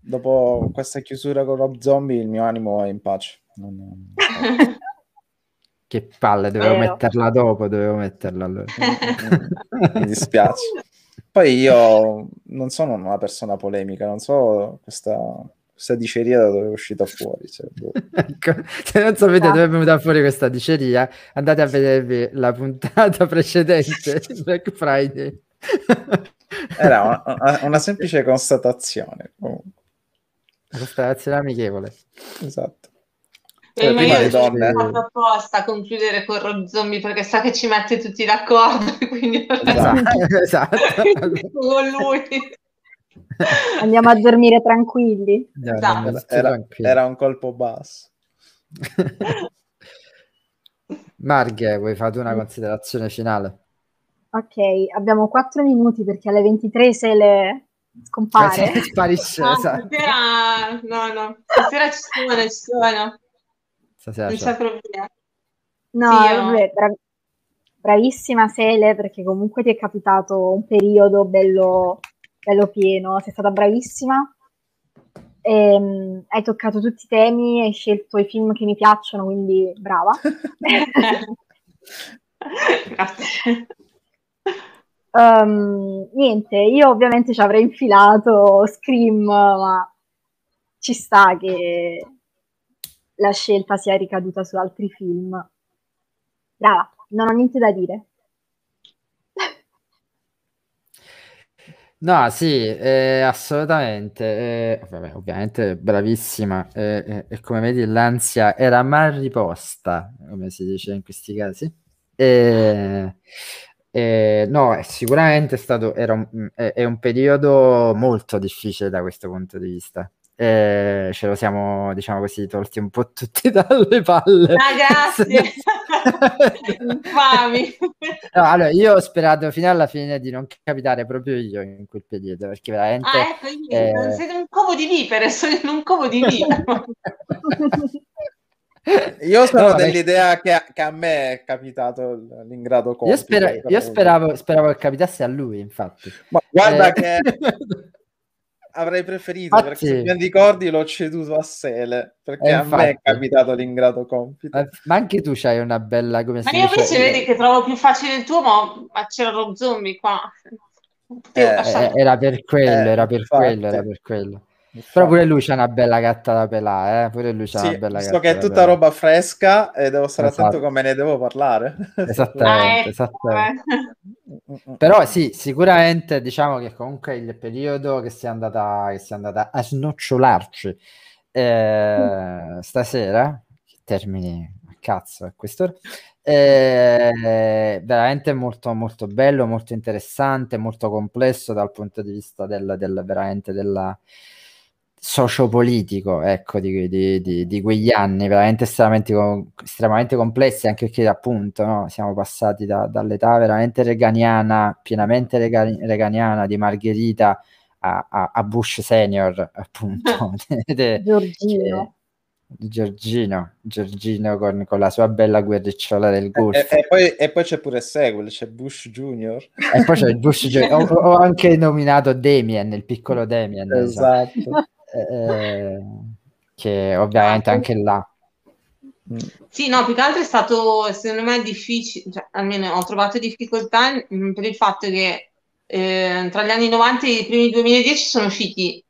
B: dopo questa chiusura con Rob Zombie, il mio animo è in pace. Non-
A: Che palle, dovevo
B: Vero.
A: metterla dopo, dovevo metterla allora.
B: Mi dispiace. Poi io non sono una persona polemica, non so questa, questa diceria da dove è uscita fuori. cioè, boh.
A: Ecco, se non sapete dove è venuta fuori questa diceria, andate a vedervi la puntata precedente di Black Friday.
B: Era una, una- una semplice constatazione. comunque.
A: Una constatazione amichevole.
B: Esatto.
C: Eh, ma
B: prima
C: io
B: donne-
C: fatto apposta a concludere con Rob Zombie perché sa che ci mette tutti d'accordo, quindi
A: Esatto, esatto.
C: con lui.
D: Andiamo a dormire tranquilli.
C: Esatto.
B: Era, era- era un colpo basso.
A: Marghe, vuoi fare una considerazione finale?
D: Ok, abbiamo 4 minuti perché alle 23 se le scompare.
A: Eh, sparisce,
C: No,
A: esatto.
C: stasera, no, no, stasera ci sono, ci sono,
A: Stasera
C: non
A: c'è.
C: problema.
D: No,
C: Sì, io-
D: vabbè, bra- bravissima Sele perché comunque ti è capitato un periodo bello, bello pieno, sei stata bravissima. Ehm, hai toccato tutti i temi, hai scelto i film che mi piacciono, quindi brava.
C: Grazie.
D: Ehm, niente, io ovviamente ci avrei infilato Scream, ma ci sta che la scelta sia ricaduta su altri film. Brava, non ho niente da dire.
A: No, sì, eh, assolutamente. eh, vabbè, ovviamente bravissima. eh, eh, e come vedi, l'ansia era mal riposta, come si dice in questi casi. No, è sicuramente è stato, un, è un periodo molto difficile da questo punto di vista. Eh, ce lo siamo, diciamo così, tolti un po' tutti dalle palle.
C: Ah, grazie. Infami.
A: No, allora, io ho sperato fino alla fine di non capitare proprio io in quel periodo, perché veramente...
C: Ah, ecco, io-
A: eh,
C: non siete un covo di vipere, sono in un covo di vipere.
B: Io sono
A: No,
B: dell'idea che a, che a me è capitato l'ingrado
A: Io,
B: compito.
A: spera-
B: però-
A: io speravo, speravo che capitasse a lui, infatti.
B: Ma guarda
A: Eh,
B: che avrei preferito,
A: Infatti-
B: perché se mi ricordi l'ho ceduto a Sele, perché
A: Eh,
B: a me è capitato l'ingrado compito.
A: Eh, Ma anche tu c'hai una bella, come
C: Ma
A: si
C: io invece vedi che trovo più facile il tuo, ma, ma c'era Rob Zombie qua.
B: Eh,
A: Eh, era per quello,
B: Eh,
A: era per
B: infatti.
A: quello, era per quello. Però pure lui c'ha una bella gatta da pelare, eh? Pure lui c'ha
B: Sì,
A: una bella
B: visto
A: gatta
B: che è tutta
A: pelare.
B: roba fresca e devo stare
A: Esatto.
B: attento come ne devo parlare.
A: Esattamente,
C: Ah, ecco,
A: esattamente.
C: eh.
A: Però sì, sicuramente diciamo che comunque il periodo che si è andata, che si è andata a snocciolarci eh, stasera, che termini a cazzo a quest'ora, eh, veramente molto, molto bello, molto interessante, molto complesso dal punto di vista del, del- veramente della sociopolitico, ecco, di, di- di- di quegli anni, veramente estremamente, estremamente complessi, anche perché appunto no, siamo passati da- dall'età veramente reganiana, pienamente rega- reganiana di Margherita a, a- a Bush senior, appunto,
D: Giorgino.
A: di Giorgino, Giorgino con, con la sua bella guerricciola del
B: E,
A: golf.
B: e poi, e poi c'è pure il sequel, c'è Bush Junior.
A: E poi c'è Bush Junior. Ho, ho anche nominato Damien, il piccolo Damien. diciamo.
B: Esatto.
A: Eh, che ovviamente anche là.
C: Sì, no, più che altro è stato, secondo me, difficile, cioè, almeno ho trovato difficoltà mm, per il fatto che eh, tra gli anni 90 e i primi 2010 sono usciti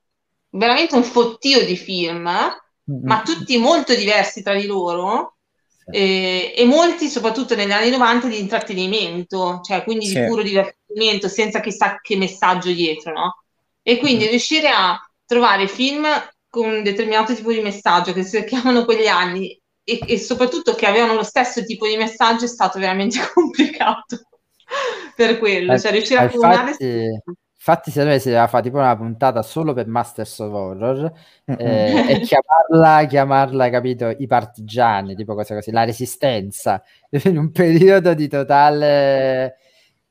C: veramente un fottio di film, ma tutti molto diversi tra di loro, eh, e molti, soprattutto negli anni 90, di intrattenimento, cioè quindi
B: Sì.
C: di puro divertimento, senza chissà che messaggio dietro, no? E quindi riuscire a trovare film con un determinato tipo di messaggio che si chiamano quegli anni e, e soprattutto che avevano lo stesso tipo di messaggio è stato veramente complicato per quello, cioè riuscire a comunicare
A: infatti, infatti secondo me si doveva fare tipo una puntata solo per Masters of Horror eh, e chiamarla, chiamarla, capito, i partigiani, tipo cose così, la resistenza, in un periodo di totale...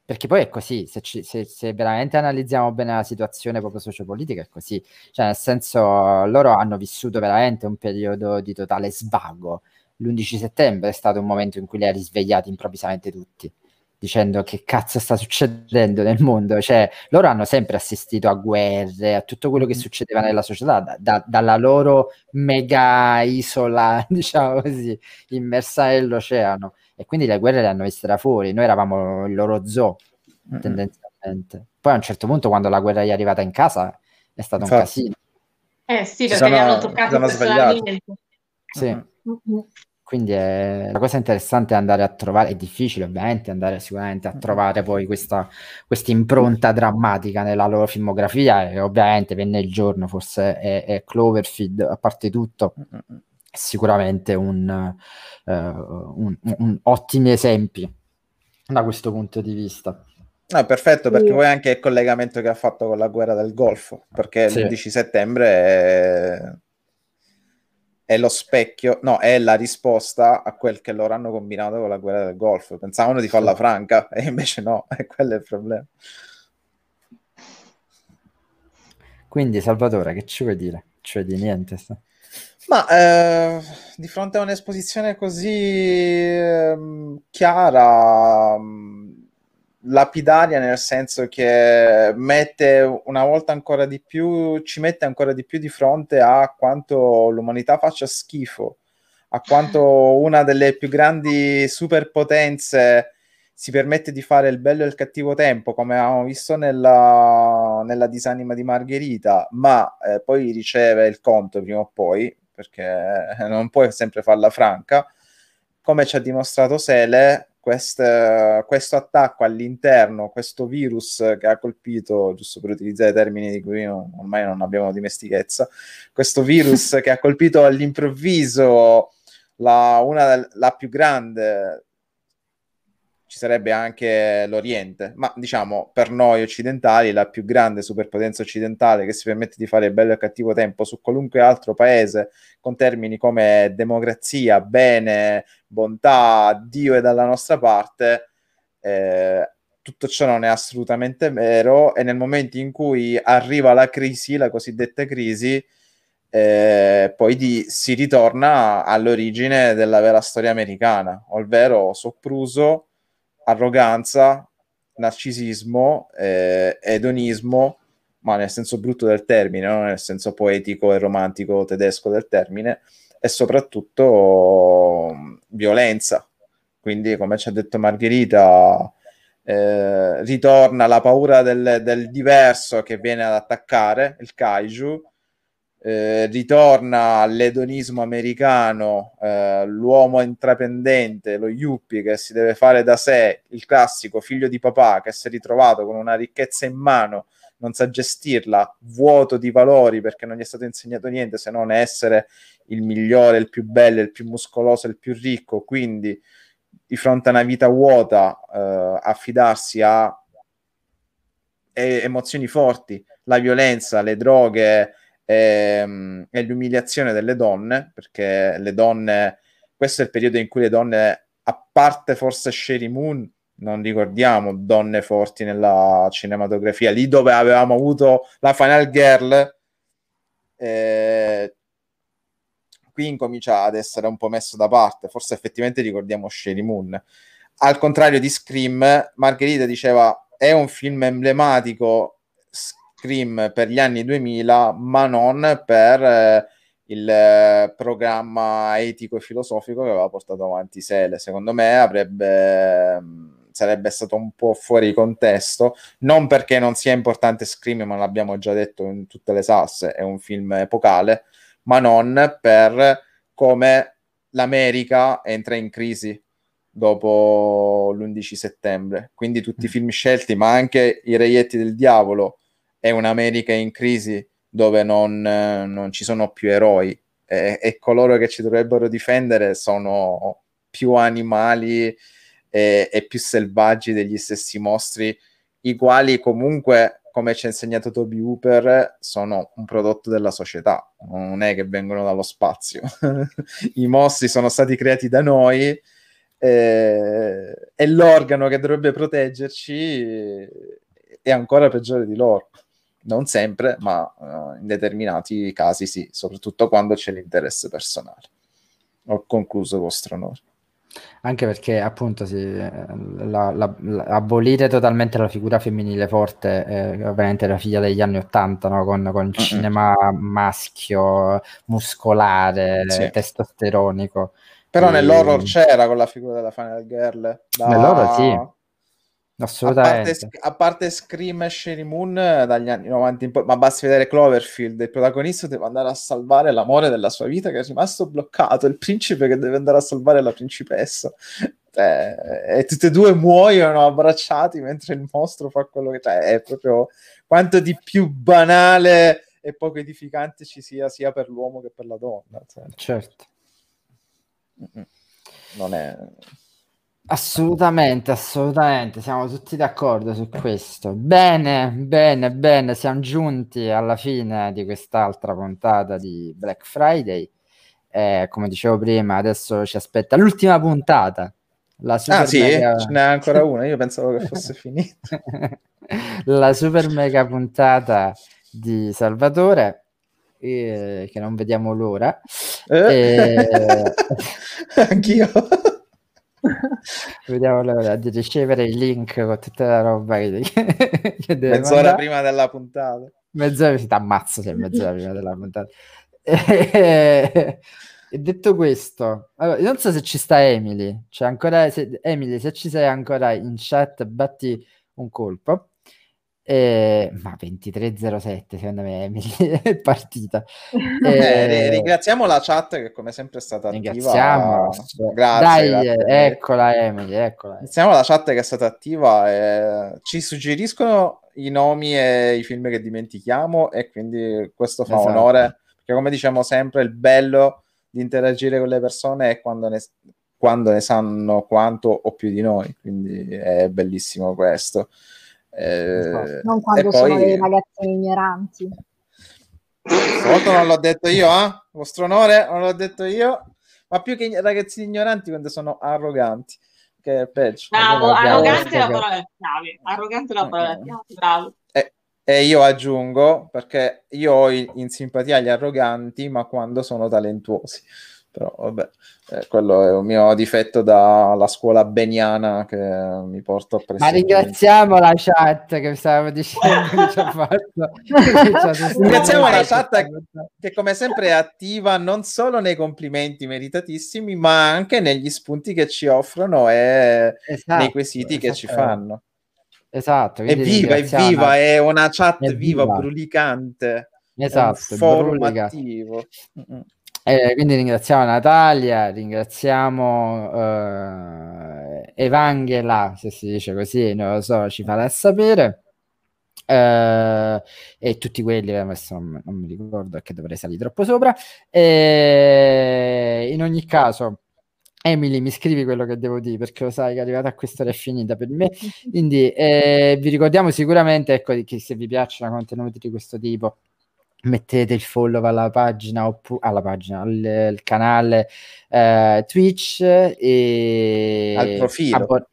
A: Perché poi è così, se, ci, se, se, veramente analizziamo bene la situazione proprio sociopolitica è così, cioè nel senso loro hanno vissuto veramente un periodo di totale svago. L'11 settembre è stato un momento in cui li ha risvegliati improvvisamente tutti dicendo che cazzo sta succedendo nel mondo. Cioè, loro hanno sempre assistito a guerre, a tutto quello che succedeva nella società, da, da, dalla loro mega isola, diciamo così, immersa nell'oceano. E quindi le guerre le hanno viste da fuori. Noi eravamo il loro zoo, mm-hmm. tendenzialmente. Poi a un certo punto, quando la guerra gli è arrivata in casa, è stato Infatti. un casino.
C: Eh sì, perché sono, li hanno toccati personalmente.
A: Sì. Mm-hmm. Quindi è, la cosa interessante è andare a trovare, è difficile ovviamente andare sicuramente a trovare poi questa impronta drammatica nella loro filmografia e ovviamente venne il giorno, forse è, è Cloverfield, a parte tutto, è sicuramente un, uh, un, un, ottimi esempi da questo punto di vista.
B: No, perfetto, perché poi anche il collegamento che ha fatto con la guerra del Golfo, perché sì. l'11 settembre è è lo specchio, no, è la risposta a quel che loro hanno combinato con la guerra del Golfo. Pensavano di farla franca e invece no, e quello è il problema.
A: Quindi Salvatore, che ci vuoi dire? Ci vuoi dire niente?
B: Ma eh, di fronte a un'esposizione così eh, chiara, lapidaria nel senso che mette una volta ancora di più, ci mette ancora di più di fronte a quanto l'umanità faccia schifo, a quanto una delle più grandi superpotenze si permette di fare il bello e il cattivo tempo, come abbiamo visto nella, nella disanima di Margherita, ma eh, poi riceve il conto prima o poi, perché non puoi sempre farla franca. Come ci ha dimostrato Sele, quest, questo attacco all'interno, questo virus che ha colpito, giusto per utilizzare termini di cui no, ormai non abbiamo dimestichezza, questo virus che ha colpito all'improvviso la, una, la più grande ci sarebbe anche l'Oriente, ma diciamo per noi occidentali la più grande superpotenza occidentale che si permette di fare bello e cattivo tempo su qualunque altro paese con termini come democrazia, bene, bontà, Dio è dalla nostra parte, eh, tutto ciò non è assolutamente vero e nel momento in cui arriva la crisi, la cosiddetta crisi, eh, poi di, si ritorna all'origine della vera storia americana, ovvero sopruso arroganza, narcisismo, eh, edonismo, ma nel senso brutto del termine, non nel senso poetico e romantico tedesco del termine, e soprattutto violenza. Quindi, come ci ha detto Margherita, eh, ritorna la paura del, del, diverso che viene ad attaccare, il kaiju, eh, ritorna all'edonismo americano, eh, l'uomo intraprendente, lo yuppie che si deve fare da sé, il classico figlio di papà che si è ritrovato con una ricchezza in mano, non sa gestirla, vuoto di valori perché non gli è stato insegnato niente se non essere il migliore, il più bello, il più muscoloso, il più ricco, quindi di fronte a una vita vuota eh, affidarsi a emozioni forti, la violenza, le droghe, ehm, e l'umiliazione delle donne, perché le donne, questo è il periodo in cui le donne, a parte forse Sherry Moon, non ricordiamo donne forti nella cinematografia, lì dove avevamo avuto la Final Girl, eh, qui incomincia ad essere un po' messo da parte, forse effettivamente ricordiamo Sherry Moon. Al contrario di Scream, Margherita diceva è un film emblematico Scream per gli anni 2000, ma non per eh, il eh, programma etico e filosofico che aveva portato avanti Sele. Secondo me avrebbe mm, sarebbe stato un po' fuori contesto, non perché non sia importante Scream, ma l'abbiamo già detto in tutte le salse, è un film epocale, ma non per come l'America entra in crisi dopo l'11 settembre. Quindi tutti i mm. film scelti, ma anche i reietti del diavolo, è un'America in crisi dove non, non ci sono più eroi e, e, coloro che ci dovrebbero difendere sono più animali e, e più selvaggi degli stessi mostri, i quali comunque come ci ha insegnato Toby Hooper, sono un prodotto della società, non è che vengono dallo spazio. I mostri sono stati creati da noi eh, e l'organo che dovrebbe proteggerci è ancora peggiore di loro. Non sempre, ma uh, in determinati casi sì, soprattutto quando c'è l'interesse personale. Ho concluso, vostro onore
A: anche perché appunto sì, la, la, la, abolire totalmente la figura femminile forte, eh, ovviamente la figlia degli anni Ottanta, no? con, con, il cinema maschio, muscolare, sì. testosteronico.
B: Però e... nell'horror c'era con la figura della Final Girl.
A: Da... Nell'horror sì. Assolutamente.
B: A parte, a parte Scream e Sherry Moon eh, dagli anni 90 in poi, ma basti vedere Cloverfield, il protagonista deve andare a salvare l'amore della sua vita che è rimasto bloccato, il principe che deve andare a salvare la principessa. Eh, e tutti e due muoiono abbracciati mentre il mostro fa quello che cioè, è proprio quanto di più banale e poco edificante ci sia sia per l'uomo che per la donna. Cioè.
A: Certo.
B: Non è
A: Assolutamente, assolutamente, siamo tutti d'accordo su questo. Bene, bene, bene, siamo giunti alla fine di quest'altra puntata di Black Friday. Eh, come dicevo prima, adesso ci aspetta l'ultima puntata.
B: La super ah sì, mega... ce n'è ancora una, io pensavo che fosse finita.
A: la super mega puntata di Salvatore, eh, che non vediamo l'ora.
B: Eh? E... Anch'io.
A: Vediamo l'ora di ricevere il link con tutta la roba che,
B: che deve Mezz'ora mandare. prima della puntata.
A: Mezz'ora si ti ammazzo se è mezz'ora prima della puntata. E, e detto questo, allora, non so se ci sta Emily. C'è ancora, se, Emily, se ci sei ancora in chat, batti un colpo. Eh, ma 23.07 secondo me è partita.
B: Eh, ringraziamo la chat che come sempre è stata
A: ringraziamo.
B: attiva. Grazie.
A: Dai, grazie. eccola Emily, eccola.
B: Ringraziamo la chat che è stata attiva e ci suggeriscono i nomi e i film che dimentichiamo e quindi questo fa esatto. onore perché come diciamo sempre il bello di interagire con le persone è quando ne, quando ne sanno quanto o più di noi, quindi è bellissimo questo.
D: Eh, non quando sono poi... dei ragazzini ignoranti.
B: Stavolta non l'ho detto io, eh? Vostro onore, non l'ho detto io. Ma più che ragazzini ignoranti quando sono arroganti. Che è peggio.
C: Bravo, arrogante è la parola chiave. Arrogante è la parola chiave, bravo.
B: E, e io aggiungo, perché io ho in simpatia gli arroganti, ma quando sono talentuosi però vabbè, eh, quello è un mio difetto dalla scuola beniana che mi porto a
A: prendere. Ma ringraziamo la chat che stavo dicendo che ci ha fatto.
B: ringraziamo la chat che come sempre è attiva non solo nei complimenti meritatissimi, ma anche negli spunti che ci offrono e esatto, nei quesiti esatto. che ci fanno.
A: Esatto.
B: È viva, è viva, è una chat è viva, viva, brulicante.
A: Esatto,
B: formativo.
A: Eh, quindi ringraziamo Natalia, ringraziamo eh, Evangela, se si dice così, non lo so, ci farà sapere. Eh, e tutti quelli, adesso non, non, mi ricordo perché dovrei salire troppo sopra. in ogni caso, Emily, mi scrivi quello che devo dire perché lo sai che è arrivata a quest'ora è finita per me. Quindi eh, vi ricordiamo sicuramente ecco, che se vi piacciono contenuti di questo tipo mettete il follow alla pagina oppure alla pagina al, al canale eh, Twitch e
B: al profilo. abbo-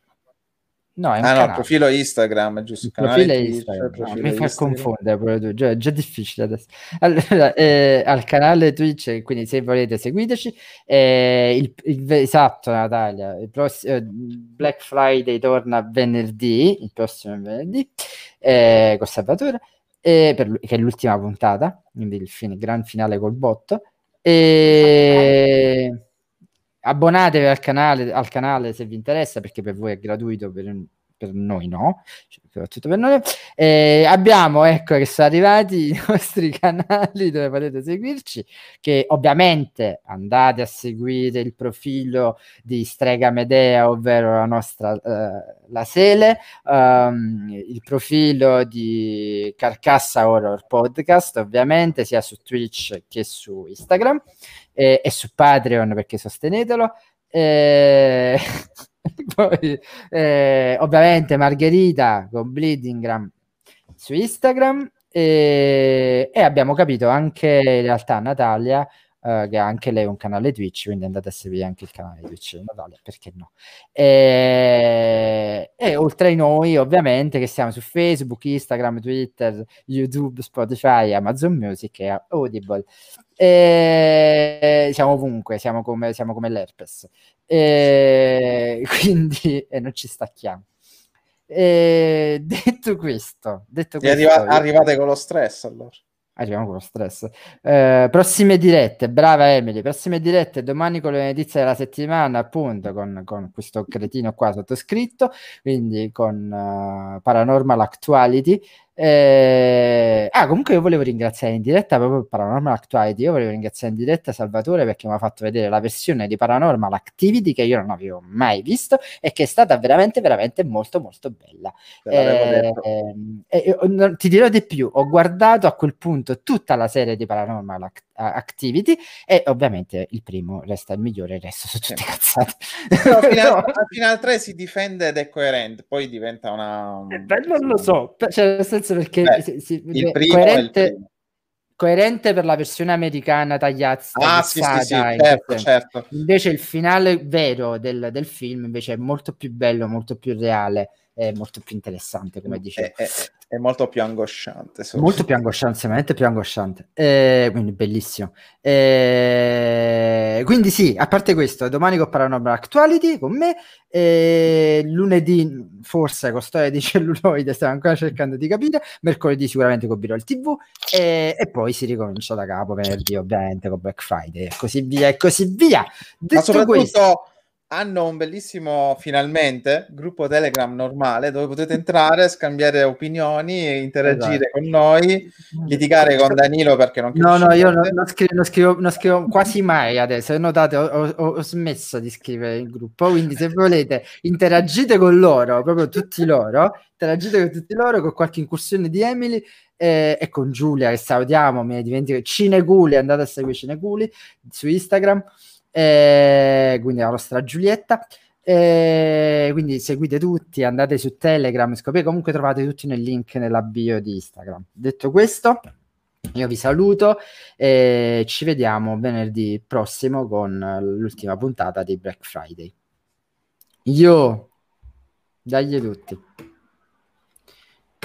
B: no, è un ah, no, il profilo Instagram giusto il
A: profilo Twitch, Instagram profilo no, mi fa confondere già, già difficile adesso. Allora, eh, al canale Twitch quindi se volete seguiteci eh, il, il, esatto Natalia il prossimo eh, Black Friday torna venerdì il prossimo venerdì eh, conservatore e per, che è l'ultima puntata, quindi il fine, gran finale col botto. E abbonatevi al canale, al canale se vi interessa, perché per voi è gratuito, per per noi no, soprattutto per noi. Eh, abbiamo, ecco, che sono arrivati i nostri canali dove potete seguirci, che ovviamente andate a seguire il profilo di Strega Medea, ovvero la nostra eh, la Sele, um, il profilo di Carcassa Horror Podcast, ovviamente, sia su Twitch che su Instagram e, e su Patreon perché sostenetelo. E... Poi, eh, ovviamente, Margherita con Bleedingram su Instagram. E, e abbiamo capito anche in realtà Natalia Uh, che ha anche lei un canale Twitch, quindi andate a seguire anche il canale Twitch di Natalia, perché no? E, e, oltre a noi, ovviamente, che siamo su Facebook, Instagram, Twitter, YouTube, Spotify, Amazon Music e Audible. E siamo ovunque, siamo come, siamo come l'herpes. E quindi e non ci stacchiamo. E detto questo, detto questo
B: arriva, arrivate con lo stress allora
A: arriviamo con lo stress. Eh, prossime dirette, brava Emily, prossime dirette domani con le notizie della settimana, appunto, con, con questo cretino qua sottoscritto, quindi con uh, Paranormal Actuality. Eh... Ah, comunque io volevo ringraziare in diretta proprio Paranormal Actuality, io volevo ringraziare in diretta Salvatore perché mi ha fatto vedere la versione di Paranormal Activity che io non avevo mai visto e che è stata veramente, veramente molto, molto bella. Eh, eh, eh, ti dirò di più, ho guardato a quel punto tutta la serie di Paranormal Activity Activity e ovviamente il primo resta il migliore, il resto sono tutte cazzate.
B: No, fino al 3 si difende ed è coerente, poi diventa una...
A: Eh, beh, non lo so, cioè, nel senso perché Beh, si, si, il primo coerente, coerente per la versione americana tagliata.
B: Ah, sì, sì, sì, certo, certo.
A: Invece il finale vero del, del film invece è molto più bello, molto più reale è molto più interessante, come dicevo.
B: È, è, è molto più angosciante.
A: Molto più angosciante, semplicemente più angosciante. Eh, quindi bellissimo. Eh, quindi sì, a parte questo, domani con Paranormal Actuality con me, eh, lunedì forse con Storia di celluloide, stiamo ancora cercando di capire, mercoledì sicuramente con Birol TV e, e poi si ricomincia da capo venerdì ovviamente con Black Friday e così via e così via.
B: Detto Ma soprattutto... Questo, hanno un bellissimo finalmente gruppo Telegram normale dove potete entrare, scambiare opinioni, interagire esatto. con noi, litigare con Danilo perché non
A: No, no, io non, non, scrivo, non, scrivo, non, scrivo, quasi mai adesso. Notate, ho, ho, ho, smesso di scrivere il gruppo. Quindi, se volete, interagite con loro, proprio tutti loro. Interagite con tutti loro, con qualche incursione di Emily eh, e con Giulia che salutiamo. Mi dimentico Cineguli, andate a seguire Cineguli su Instagram eh, quindi la nostra Giulietta. Eh, quindi seguite tutti, andate su Telegram, scoprite comunque trovate tutti nel link nella bio di Instagram. Detto questo, io vi saluto e ci vediamo venerdì prossimo con l'ultima puntata di Black Friday. Io, dagli tutti.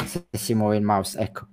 A: Se si muove il mouse, ecco.